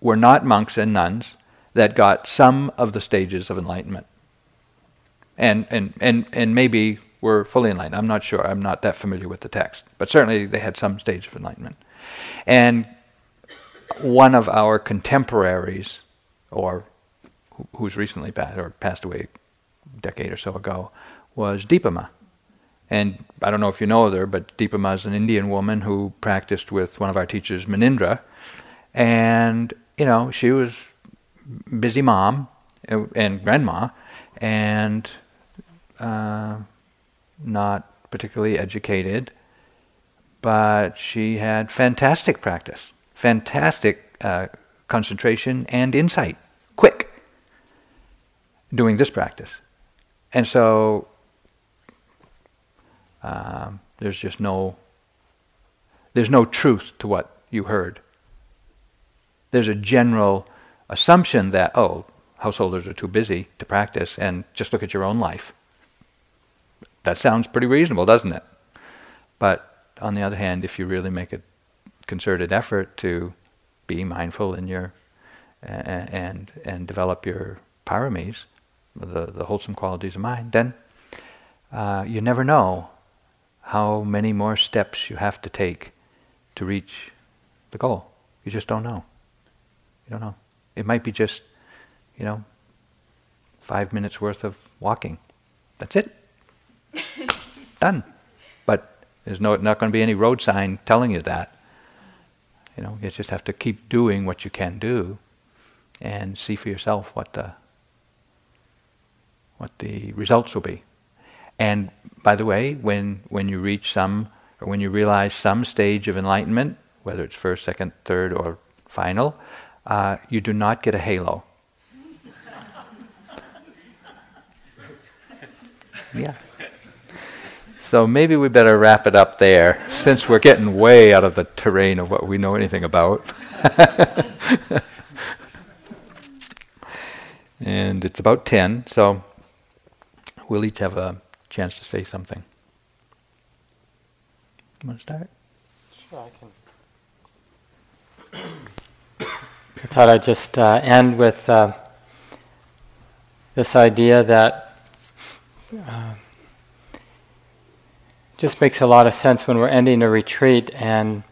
were not monks and nuns that got some of the stages of enlightenment. And, and, and, and maybe were fully enlightened. I'm not sure. I'm not that familiar with the text. But certainly they had some stage of enlightenment. And one of our contemporaries, or who's recently passed, or passed away a decade or so ago, was Dipa Ma. And I don't know if you know her, but Dipa Ma is an Indian woman who practiced with one of our teachers, Munindra. And, you know, she was busy mom and, and grandma and uh, not particularly educated, but she had fantastic practice, fantastic uh, concentration and insight, quick, doing this practice. And so um, there's just no there's no truth to what you heard. There's a general assumption that oh, householders are too busy to practice, and just look at your own life. That sounds pretty reasonable, doesn't it? But on the other hand, if you really make a concerted effort to be mindful in your and and, develop your paramis, the the wholesome qualities of mind, then uh, you never know how many more steps you have to take to reach the goal. You just don't know. Don't know. It might be just, you know, five minutes worth of walking. That's it. <laughs> Done. But there's no, not going to be any road sign telling you that. You know, you just have to keep doing what you can do and see for yourself what the what the results will be. And by the way, when, when you reach some, or when you realize some stage of enlightenment, whether it's first, second, third, or final, uh, you do not get a halo. yeah. So maybe we better wrap it up there, since we're getting way out of the terrain of what we know anything about. <laughs> and it's about 10, so we'll each have a chance to say something. You want to start? Sure, I can. I thought I'd just uh, end with uh, this idea that uh, just makes a lot of sense when we're ending a retreat and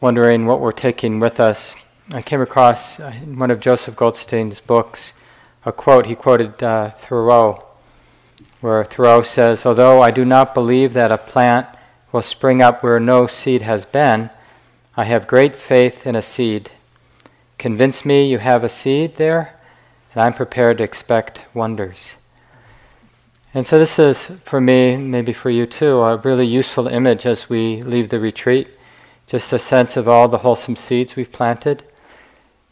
wondering what we're taking with us. I came across uh, in one of Joseph Goldstein's books a quote. He quoted uh, Thoreau where Thoreau says, Although I do not believe that a plant will spring up where no seed has been, I have great faith in a seed. Convince me you have a seed there, and I'm prepared to expect wonders. And so, this is for me, maybe for you too, a really useful image as we leave the retreat. Just a sense of all the wholesome seeds we've planted.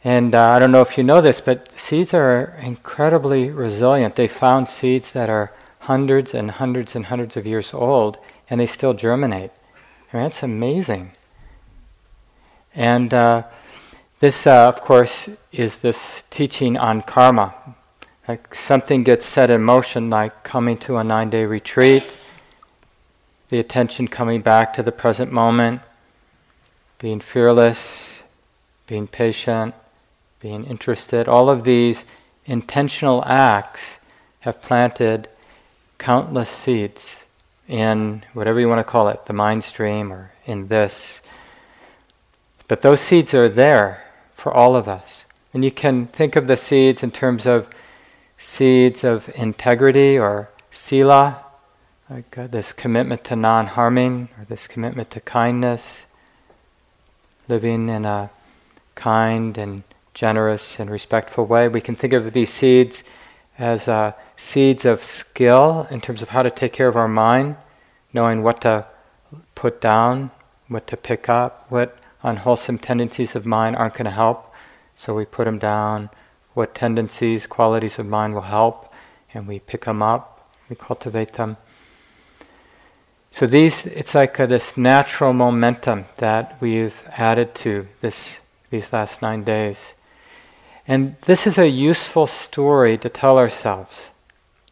And uh, I don't know if you know this, but seeds are incredibly resilient. They found seeds that are hundreds and hundreds and hundreds of years old, and they still germinate. I mean, that's amazing. And uh, this, uh, of course, is this teaching on karma. Like something gets set in motion, like coming to a nine day retreat, the attention coming back to the present moment, being fearless, being patient, being interested. All of these intentional acts have planted countless seeds in whatever you want to call it, the mind stream or in this. But those seeds are there for all of us. And you can think of the seeds in terms of seeds of integrity or sila, like uh, this commitment to non harming or this commitment to kindness, living in a kind and generous and respectful way. We can think of these seeds as uh, seeds of skill in terms of how to take care of our mind, knowing what to put down, what to pick up, what unwholesome tendencies of mind aren't going to help So we put them down. What tendencies, qualities of mind will help, and we pick them up. We cultivate them. So these, it's like this natural momentum that we've added to this these last nine days. And this is a useful story to tell ourselves.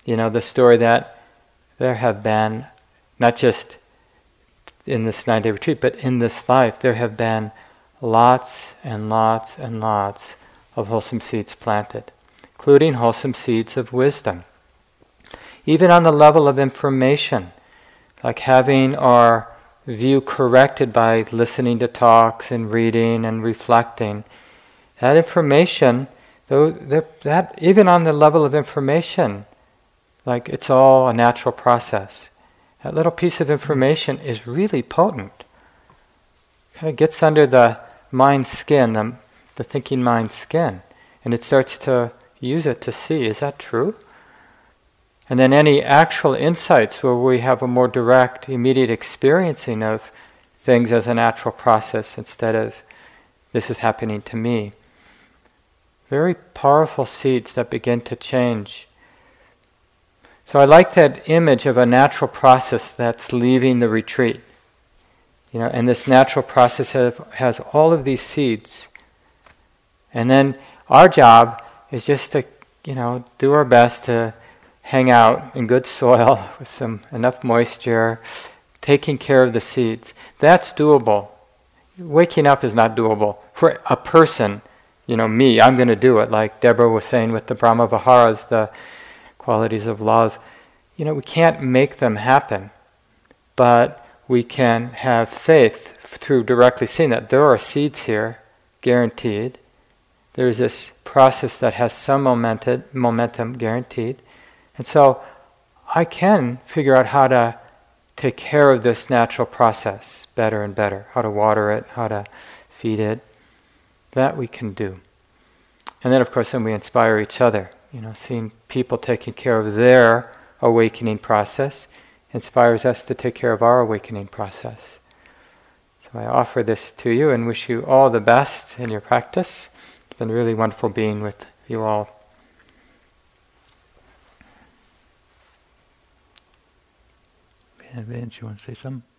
You know, the story that there have been, not just in this nine day retreat, but in this life, there have been lots and lots and lots of wholesome seeds planted, including wholesome seeds of wisdom. Even on the level of information, like having our view corrected by listening to talks and reading and reflecting. That information, though that even on the level of information, like it's all a natural process. That little piece of information is really potent. Kind of gets under the mind's skin, the, the thinking mind's skin, and it starts to use it to see is that true? And then any actual insights where we have a more direct, immediate experiencing of things as a natural process instead of this is happening to me. Very powerful seeds that begin to change. So I like that image of a natural process that's leaving the retreat. You know, and this natural process has, has all of these seeds. And then our job is just to, you know, do our best to hang out in good soil <laughs> with some enough moisture, taking care of the seeds. That's doable. Waking up is not doable. For a person, you know, me, I'm going to do it, like Deborah was saying with the Brahma Viharas, the qualities of love. You know, we can't make them happen, but we can have faith through directly seeing that there are seeds here, guaranteed. There's this process that has some momentum, momentum guaranteed. And so I can figure out how to take care of this natural process better and better, how to water it, how to feed it. That we can do. And then, of course, then we inspire each other. You know, seeing people taking care of their awakening process inspires us to take care of our awakening process. So I offer this to you and wish you all the best in your practice. It's been really wonderful being with you all. Vince, you want to say something?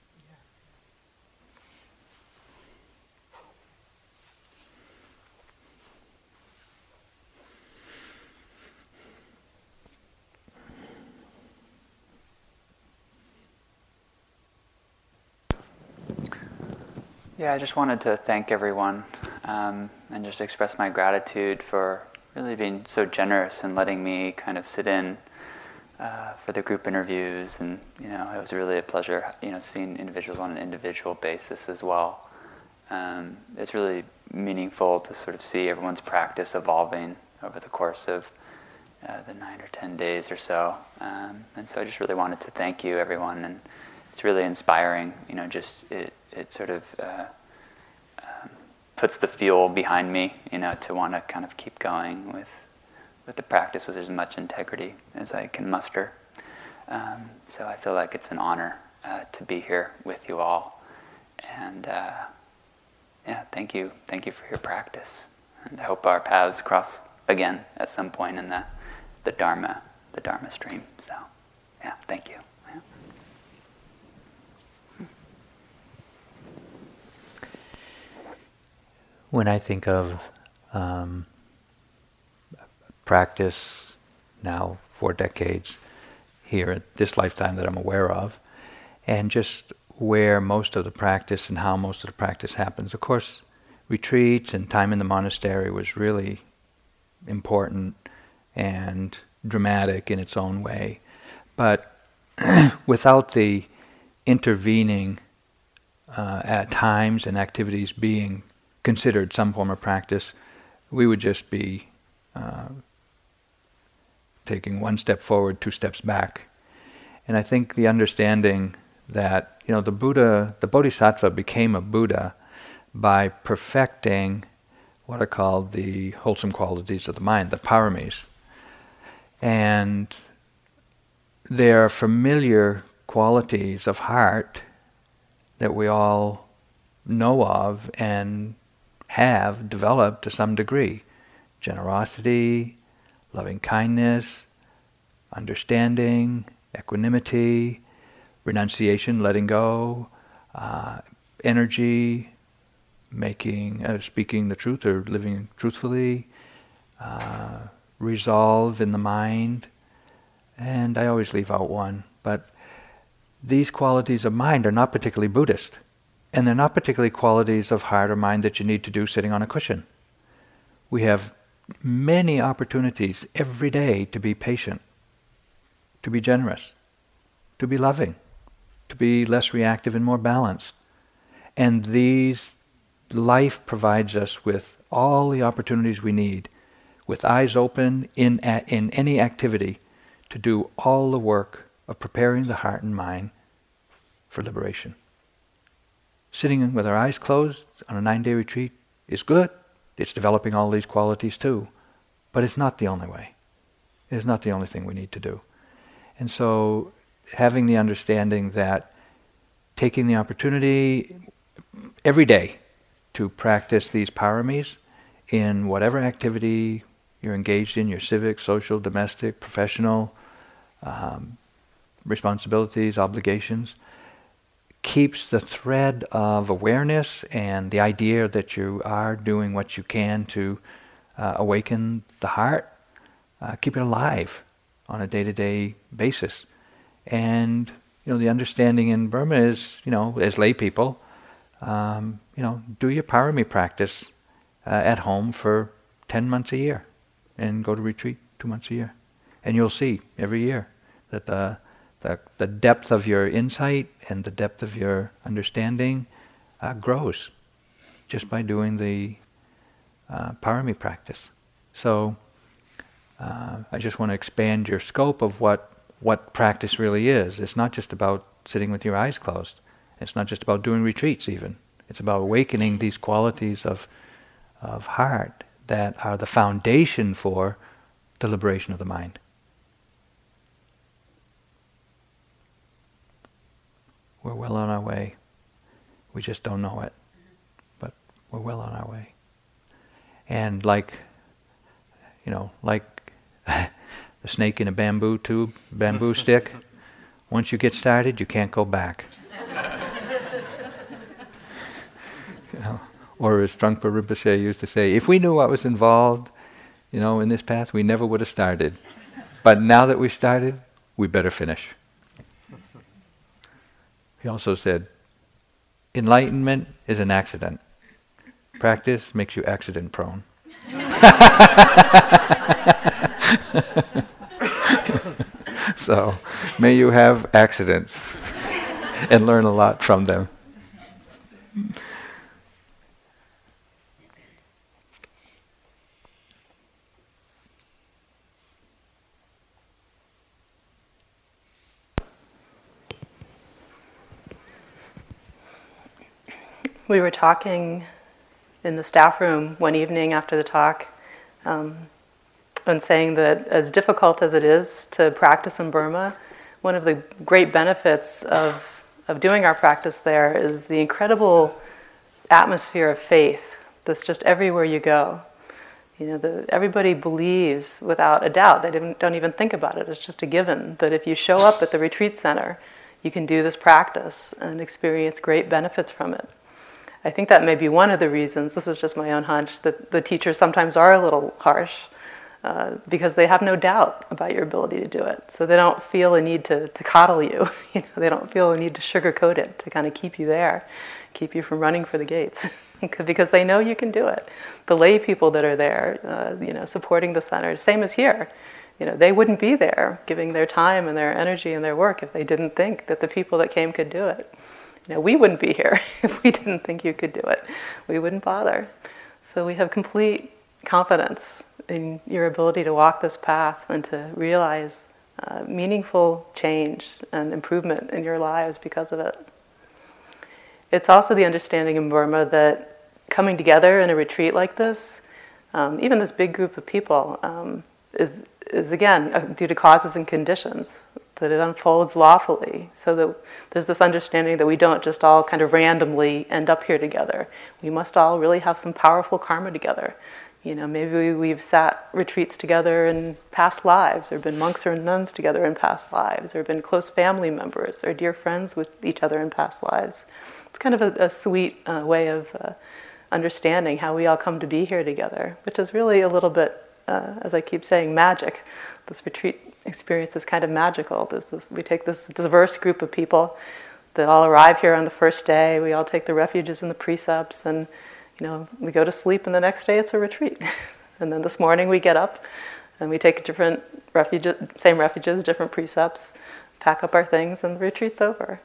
Yeah, I just wanted to thank everyone um, and just express my gratitude for really being so generous and letting me kind of sit in uh, for the group interviews, and you know, it was really a pleasure, you know, seeing individuals on an individual basis as well. Um, it's really meaningful to sort of see everyone's practice evolving over the course of uh, the nine or ten days or so. Um, and so I just really wanted to thank you, everyone, and it's really inspiring. You know, just it it sort of uh, um, puts the fuel behind me, you know, to want to kind of keep going with with the practice with as much integrity as I can muster. Um, so I feel like it's an honor uh, to be here with you all. And uh, yeah, thank you. Thank you for your practice. And I hope our paths cross again at some point in the, the Dharma, the Dharma stream. So yeah, thank you. When I think of um, practice now for decades here at this lifetime that I'm aware of, and just where most of the practice and how most of the practice happens. Of course, retreats and time in the monastery was really important and dramatic in its own way. But <clears throat> without the intervening uh, at times and activities being considered some form of practice, we would just be uh, taking one step forward, two steps back. And I think the understanding that, you know, the Buddha, the Bodhisattva became a Buddha by perfecting what are called the wholesome qualities of the mind, the paramis. And they are familiar qualities of heart that we all know of and have developed to some degree. Generosity, loving kindness, understanding, equanimity, renunciation, letting go, uh, energy, making, uh, speaking the truth or living truthfully, uh, resolve in the mind, and I always leave out one, but these qualities of mind are not particularly Buddhist, and they're not particularly qualities of heart or mind that you need to do sitting on a cushion. We have many opportunities every day to be patient, to be generous, to be loving, to be less reactive and more balanced. And these, life provides us with all the opportunities we need, with eyes open in, in any activity, to do all the work of preparing the heart and mind for liberation. Sitting with our eyes closed on a nine day retreat is good. It's developing all these qualities too. But it's not the only way. It's not the only thing we need to do. And so, having the understanding that taking the opportunity every day to practice these paramis in whatever activity you're engaged in your civic, social, domestic, professional um, responsibilities, obligations keeps the thread of awareness and the idea that you are doing what you can to uh, awaken the heart, uh, keep it alive on a day-to-day basis. And you know, the understanding in Burma is, you know, as lay people, um, you know, do your parami practice uh, at home for 10 months a year and go to retreat two months a year. And you'll see every year that the, the, the depth of your insight and the depth of your understanding uh, grows just by doing the uh, parami practice. So uh, I just want to expand your scope of what what practice really is. It's not just about sitting with your eyes closed. It's not just about doing retreats even. It's about awakening these qualities of of heart that are the foundation for the liberation of the mind. We're well on our way. We just don't know it. But we're well on our way. And like, you know, like <laughs> the snake in a bamboo tube, bamboo <laughs> stick, once you get started, you can't go back. <laughs> you know, or as Trungpa Rinpoche used to say, if we knew what was involved, you know, in this path, we never would have started. But now that we've started, we better finish. He also said, enlightenment is an accident. Practice makes you accident prone. <laughs> so, may you have accidents and learn a lot from them. We were talking in the staff room one evening after the talk um, and saying that as difficult as it is to practice in Burma, one of the great benefits of, of doing our practice there is the incredible atmosphere of faith that's just everywhere you go. You know, the, everybody believes without a doubt. They don't, don't even think about it. It's just a given that if you show up at the retreat center, you can do this practice and experience great benefits from it. I think that may be one of the reasons, this is just my own hunch, that the teachers sometimes are a little harsh uh, because they have no doubt about your ability to do it. So they don't feel a need to, to coddle you. <laughs> you know, they don't feel a need to sugarcoat it to kind of keep you there, keep you from running for the gates. <laughs> because they know you can do it. The lay people that are there, uh, you know, supporting the center, same as here, you know, they wouldn't be there giving their time and their energy and their work if they didn't think that the people that came could do it. You know, we wouldn't be here <laughs> if we didn't think you could do it. We wouldn't bother. So we have complete confidence in your ability to walk this path and to realize uh, meaningful change and improvement in your lives because of it. It's also the understanding in Burma that coming together in a retreat like this, um, even this big group of people, um, is, is again uh, due to causes and conditions. That it unfolds lawfully, so that there's this understanding that we don't just all kind of randomly end up here together. We must all really have some powerful karma together. You know, maybe we, have sat retreats together in past lives, or been monks or nuns together in past lives, or been close family members, or dear friends with each other in past lives. It's kind of a, a sweet uh, way of uh, understanding how we all come to be here together, which is really a little bit, uh, as I keep saying, magic. This retreat experience is kind of magical. This, is, we take this diverse group of people that all arrive here on the first day. We all take the refuges and the precepts, and you know, we go to sleep, and the next day it's a retreat. <laughs> and then this morning we get up, and we take different refuges, same refuges, different precepts, pack up our things, and the retreat's over.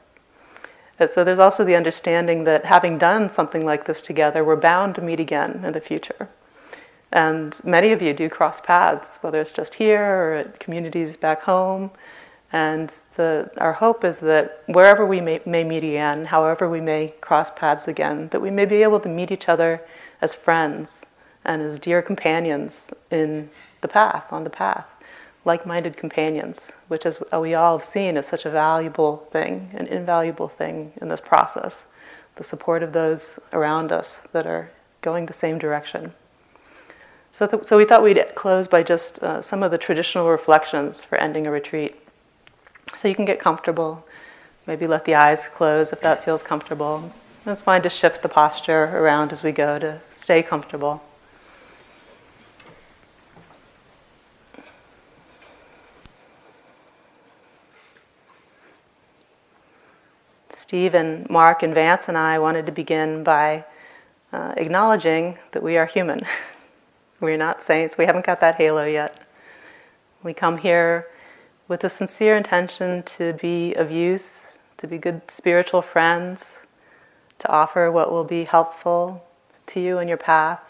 So there's also the understanding that having done something like this together, we're bound to meet again in the future. And many of you do cross paths, whether it's just here or at communities back home. And the, our hope is that wherever we may, may meet again, however we may cross paths again, that we may be able to meet each other as friends and as dear companions in the path, on the path, like minded companions, which, as we all have seen, is such a valuable thing, an invaluable thing in this process. The support of those around us that are going the same direction. So, th- so we thought we'd close by just uh, some of the traditional reflections for ending a retreat. So you can get comfortable, maybe let the eyes close if that feels comfortable. it's fine to shift the posture around as we go to stay comfortable. Steve and Mark and Vance and I wanted to begin by uh, acknowledging that we are human. <laughs> We're not saints. We haven't got that halo yet. We come here with a sincere intention to be of use, to be good spiritual friends, to offer what will be helpful to you in your path.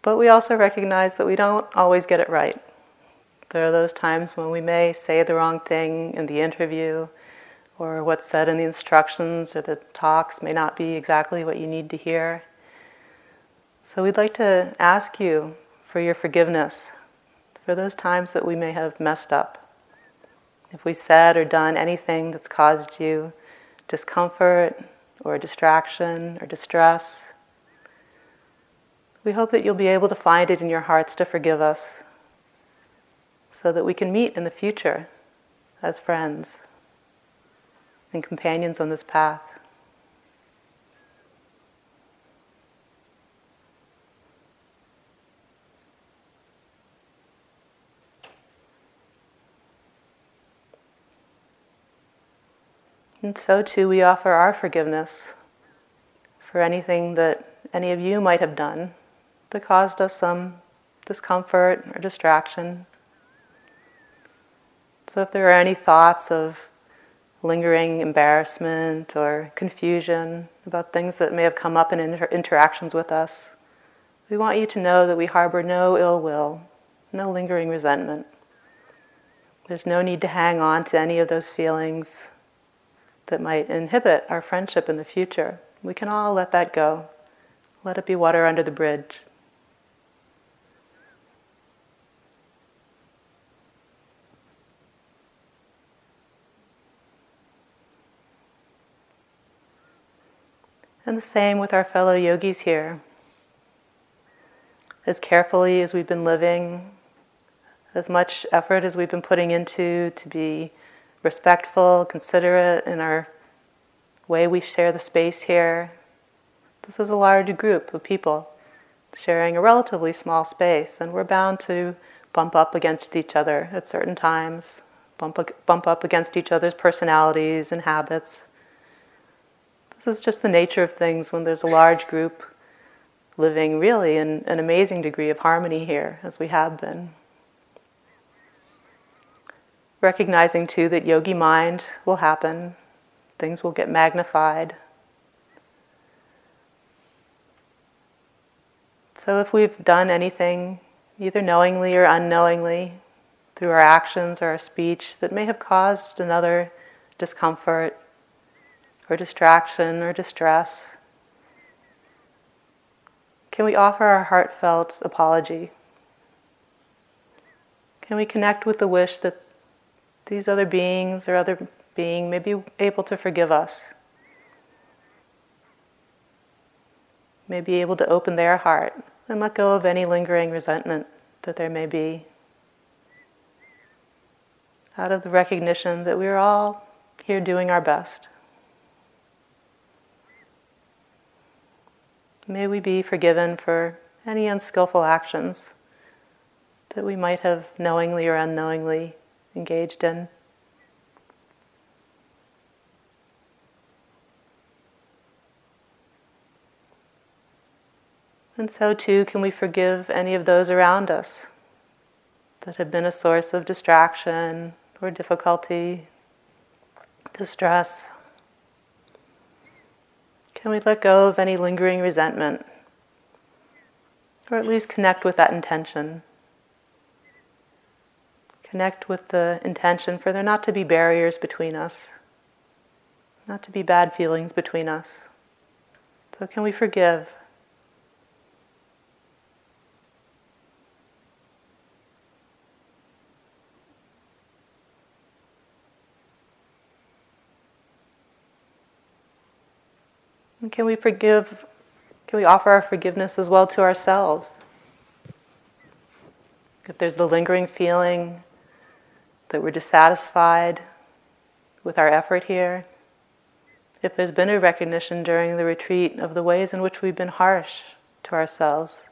But we also recognize that we don't always get it right. There are those times when we may say the wrong thing in the interview, or what's said in the instructions or the talks may not be exactly what you need to hear. So we'd like to ask you for your forgiveness for those times that we may have messed up. If we said or done anything that's caused you discomfort or distraction or distress, we hope that you'll be able to find it in your hearts to forgive us so that we can meet in the future as friends and companions on this path. And so too, we offer our forgiveness for anything that any of you might have done that caused us some discomfort or distraction. So, if there are any thoughts of lingering embarrassment or confusion about things that may have come up in inter- interactions with us, we want you to know that we harbor no ill will, no lingering resentment. There's no need to hang on to any of those feelings that might inhibit our friendship in the future. We can all let that go. Let it be water under the bridge. And the same with our fellow yogis here. As carefully as we've been living, as much effort as we've been putting into to be respectful, considerate in our way we share the space here. This is a large group of people sharing a relatively small space, and we're bound to bump up against each other at certain times, bump, bump up against each other's personalities and habits. This is just the nature of things when there's a large group living really in an amazing degree of harmony here, as we have been. Recognizing too that yogi mind will happen, things will get magnified. So if we've done anything, either knowingly or unknowingly, through our actions or our speech, that may have caused another discomfort or distraction or distress, can we offer our heartfelt apology? Can we connect with the wish that these other beings or other being may be able to forgive us, may be able to open their heart and let go of any lingering resentment that there may be. Out of the recognition that we're all here doing our best. May we be forgiven for any unskillful actions that we might have knowingly or unknowingly engaged in. And so too can we forgive any of those around us that have been a source of distraction or difficulty, distress. Can we let go of any lingering resentment? Or at least connect with that intention. Connect with the intention for there not to be barriers between us, not to be bad feelings between us. So, can we forgive? And can we forgive? Can we offer our forgiveness as well to ourselves? If there's the lingering feeling that we're dissatisfied with our effort here, if there's been a recognition during the retreat of the ways in which we've been harsh to ourselves,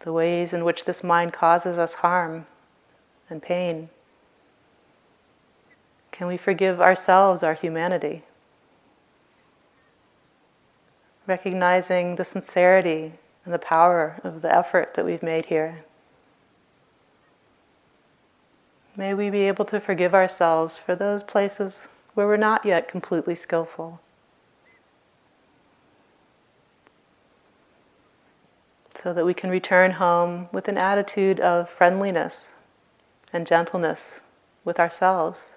the ways in which this mind causes us harm and pain, can we forgive ourselves our humanity? recognizing the sincerity and the power of the effort that we've made here. May we be able to forgive ourselves for those places where we're not yet completely skillful. So that we can return home with an attitude of friendliness and gentleness with ourselves.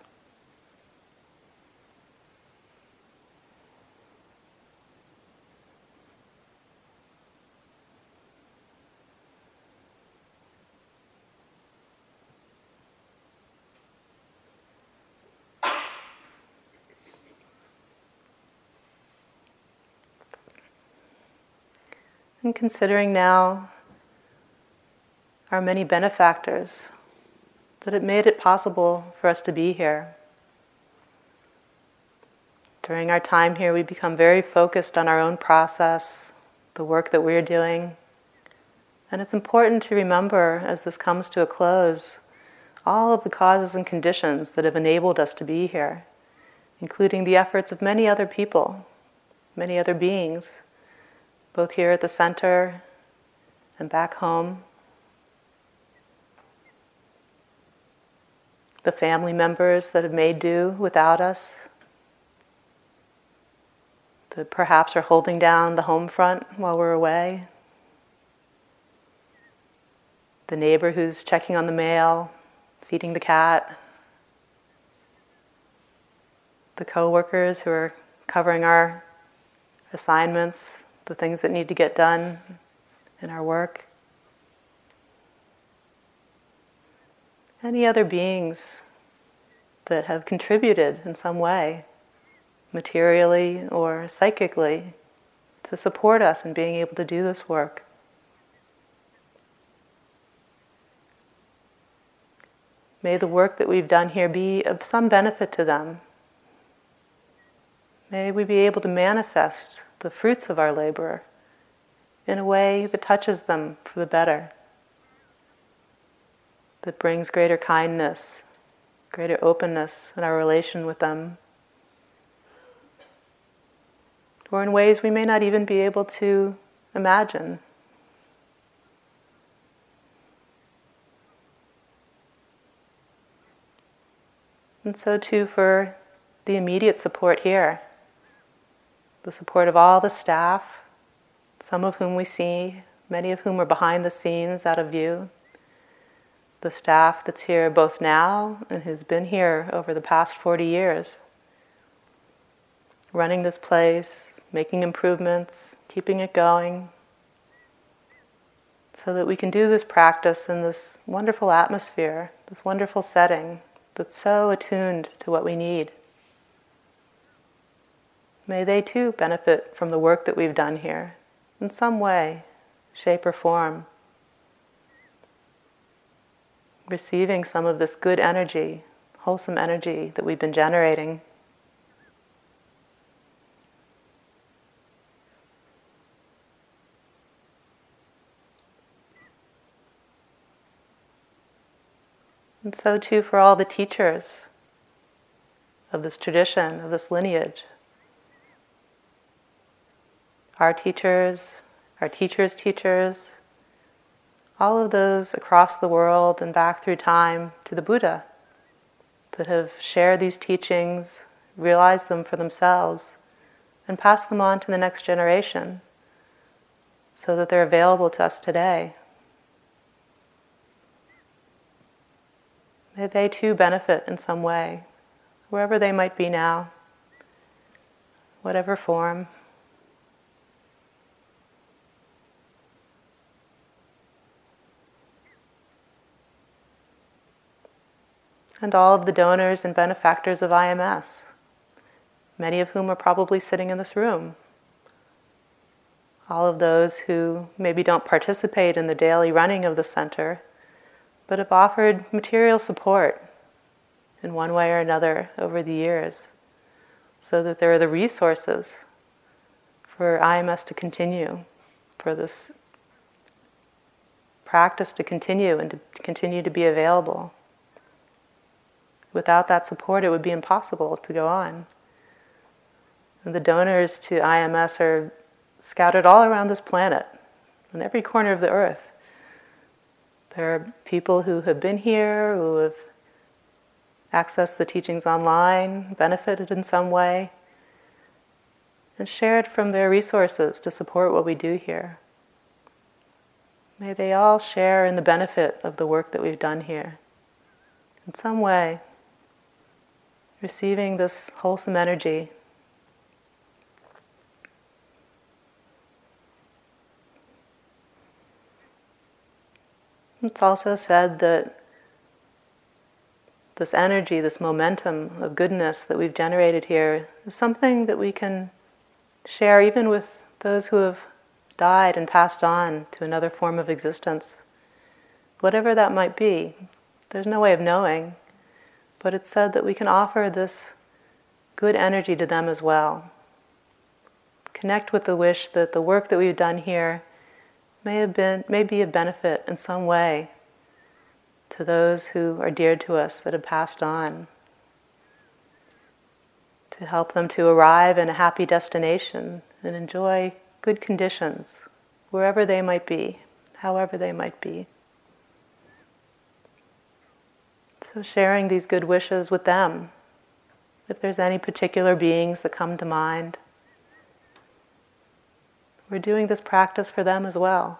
And considering now our many benefactors, that it made it possible for us to be here. During our time here, we become very focused on our own process, the work that we're doing. And it's important to remember as this comes to a close all of the causes and conditions that have enabled us to be here, including the efforts of many other people, many other beings both here at the center and back home. The family members that have made do without us, that perhaps are holding down the home front while we're away. The neighbor who's checking on the mail, feeding the cat. The coworkers who are covering our assignments, the things that need to get done in our work. Any other beings that have contributed in some way, materially or psychically, to support us in being able to do this work. May the work that we've done here be of some benefit to them. May we be able to manifest the fruits of our labor in a way that touches them for the better, that brings greater kindness, greater openness in our relation with them, or in ways we may not even be able to imagine. And so, too, for the immediate support here the support of all the staff, some of whom we see, many of whom are behind the scenes out of view. The staff that's here both now and who's been here over the past 40 years, running this place, making improvements, keeping it going, so that we can do this practice in this wonderful atmosphere, this wonderful setting, that's so attuned to what we need. May they too benefit from the work that we've done here in some way, shape, or form. Receiving some of this good energy, wholesome energy that we've been generating. And so too for all the teachers of this tradition, of this lineage. Our teachers, our teachers' teachers, all of those across the world and back through time to the Buddha that have shared these teachings, realized them for themselves, and passed them on to the next generation so that they're available to us today. May they too benefit in some way, wherever they might be now, whatever form. And all of the donors and benefactors of IMS, many of whom are probably sitting in this room. All of those who maybe don't participate in the daily running of the center but have offered material support in one way or another over the years so that there are the resources for IMS to continue, for this practice to continue and to continue to be available. Without that support, it would be impossible to go on. And the donors to IMS are scattered all around this planet, in every corner of the earth. There are people who have been here, who have accessed the teachings online, benefited in some way, and shared from their resources to support what we do here. May they all share in the benefit of the work that we've done here. In some way, receiving this wholesome energy It's also said that this energy, this momentum of goodness that we've generated here is something that we can share even with those who have died and passed on to another form of existence. Whatever that might be, there's no way of knowing, but it's said that we can offer this good energy to them as well. Connect with the wish that the work that we've done here may have been may be a benefit in some way to those who are dear to us that have passed on to help them to arrive in a happy destination and enjoy good conditions wherever they might be however they might be so sharing these good wishes with them if there's any particular beings that come to mind we're doing this practice for them as well.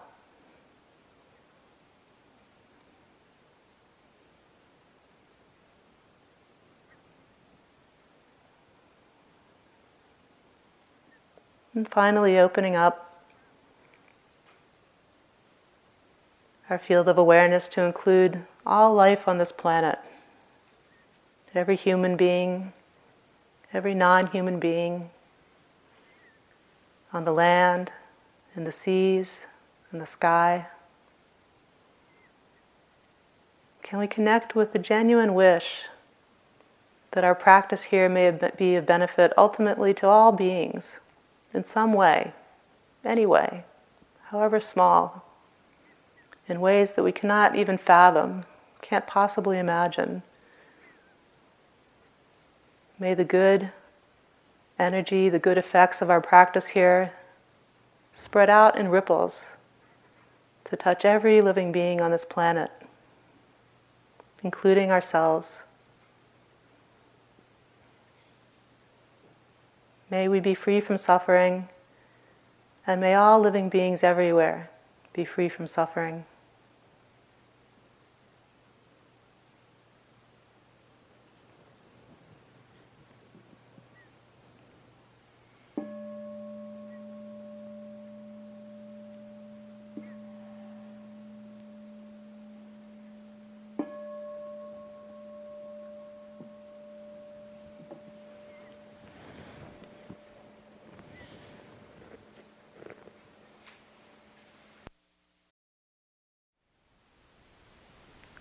And finally, opening up our field of awareness to include all life on this planet. Every human being, every non human being on the land, in the seas, in the sky? Can we connect with the genuine wish that our practice here may be of benefit ultimately to all beings in some way, any way, however small, in ways that we cannot even fathom, can't possibly imagine? May the good energy, the good effects of our practice here spread out in ripples to touch every living being on this planet, including ourselves. May we be free from suffering, and may all living beings everywhere be free from suffering.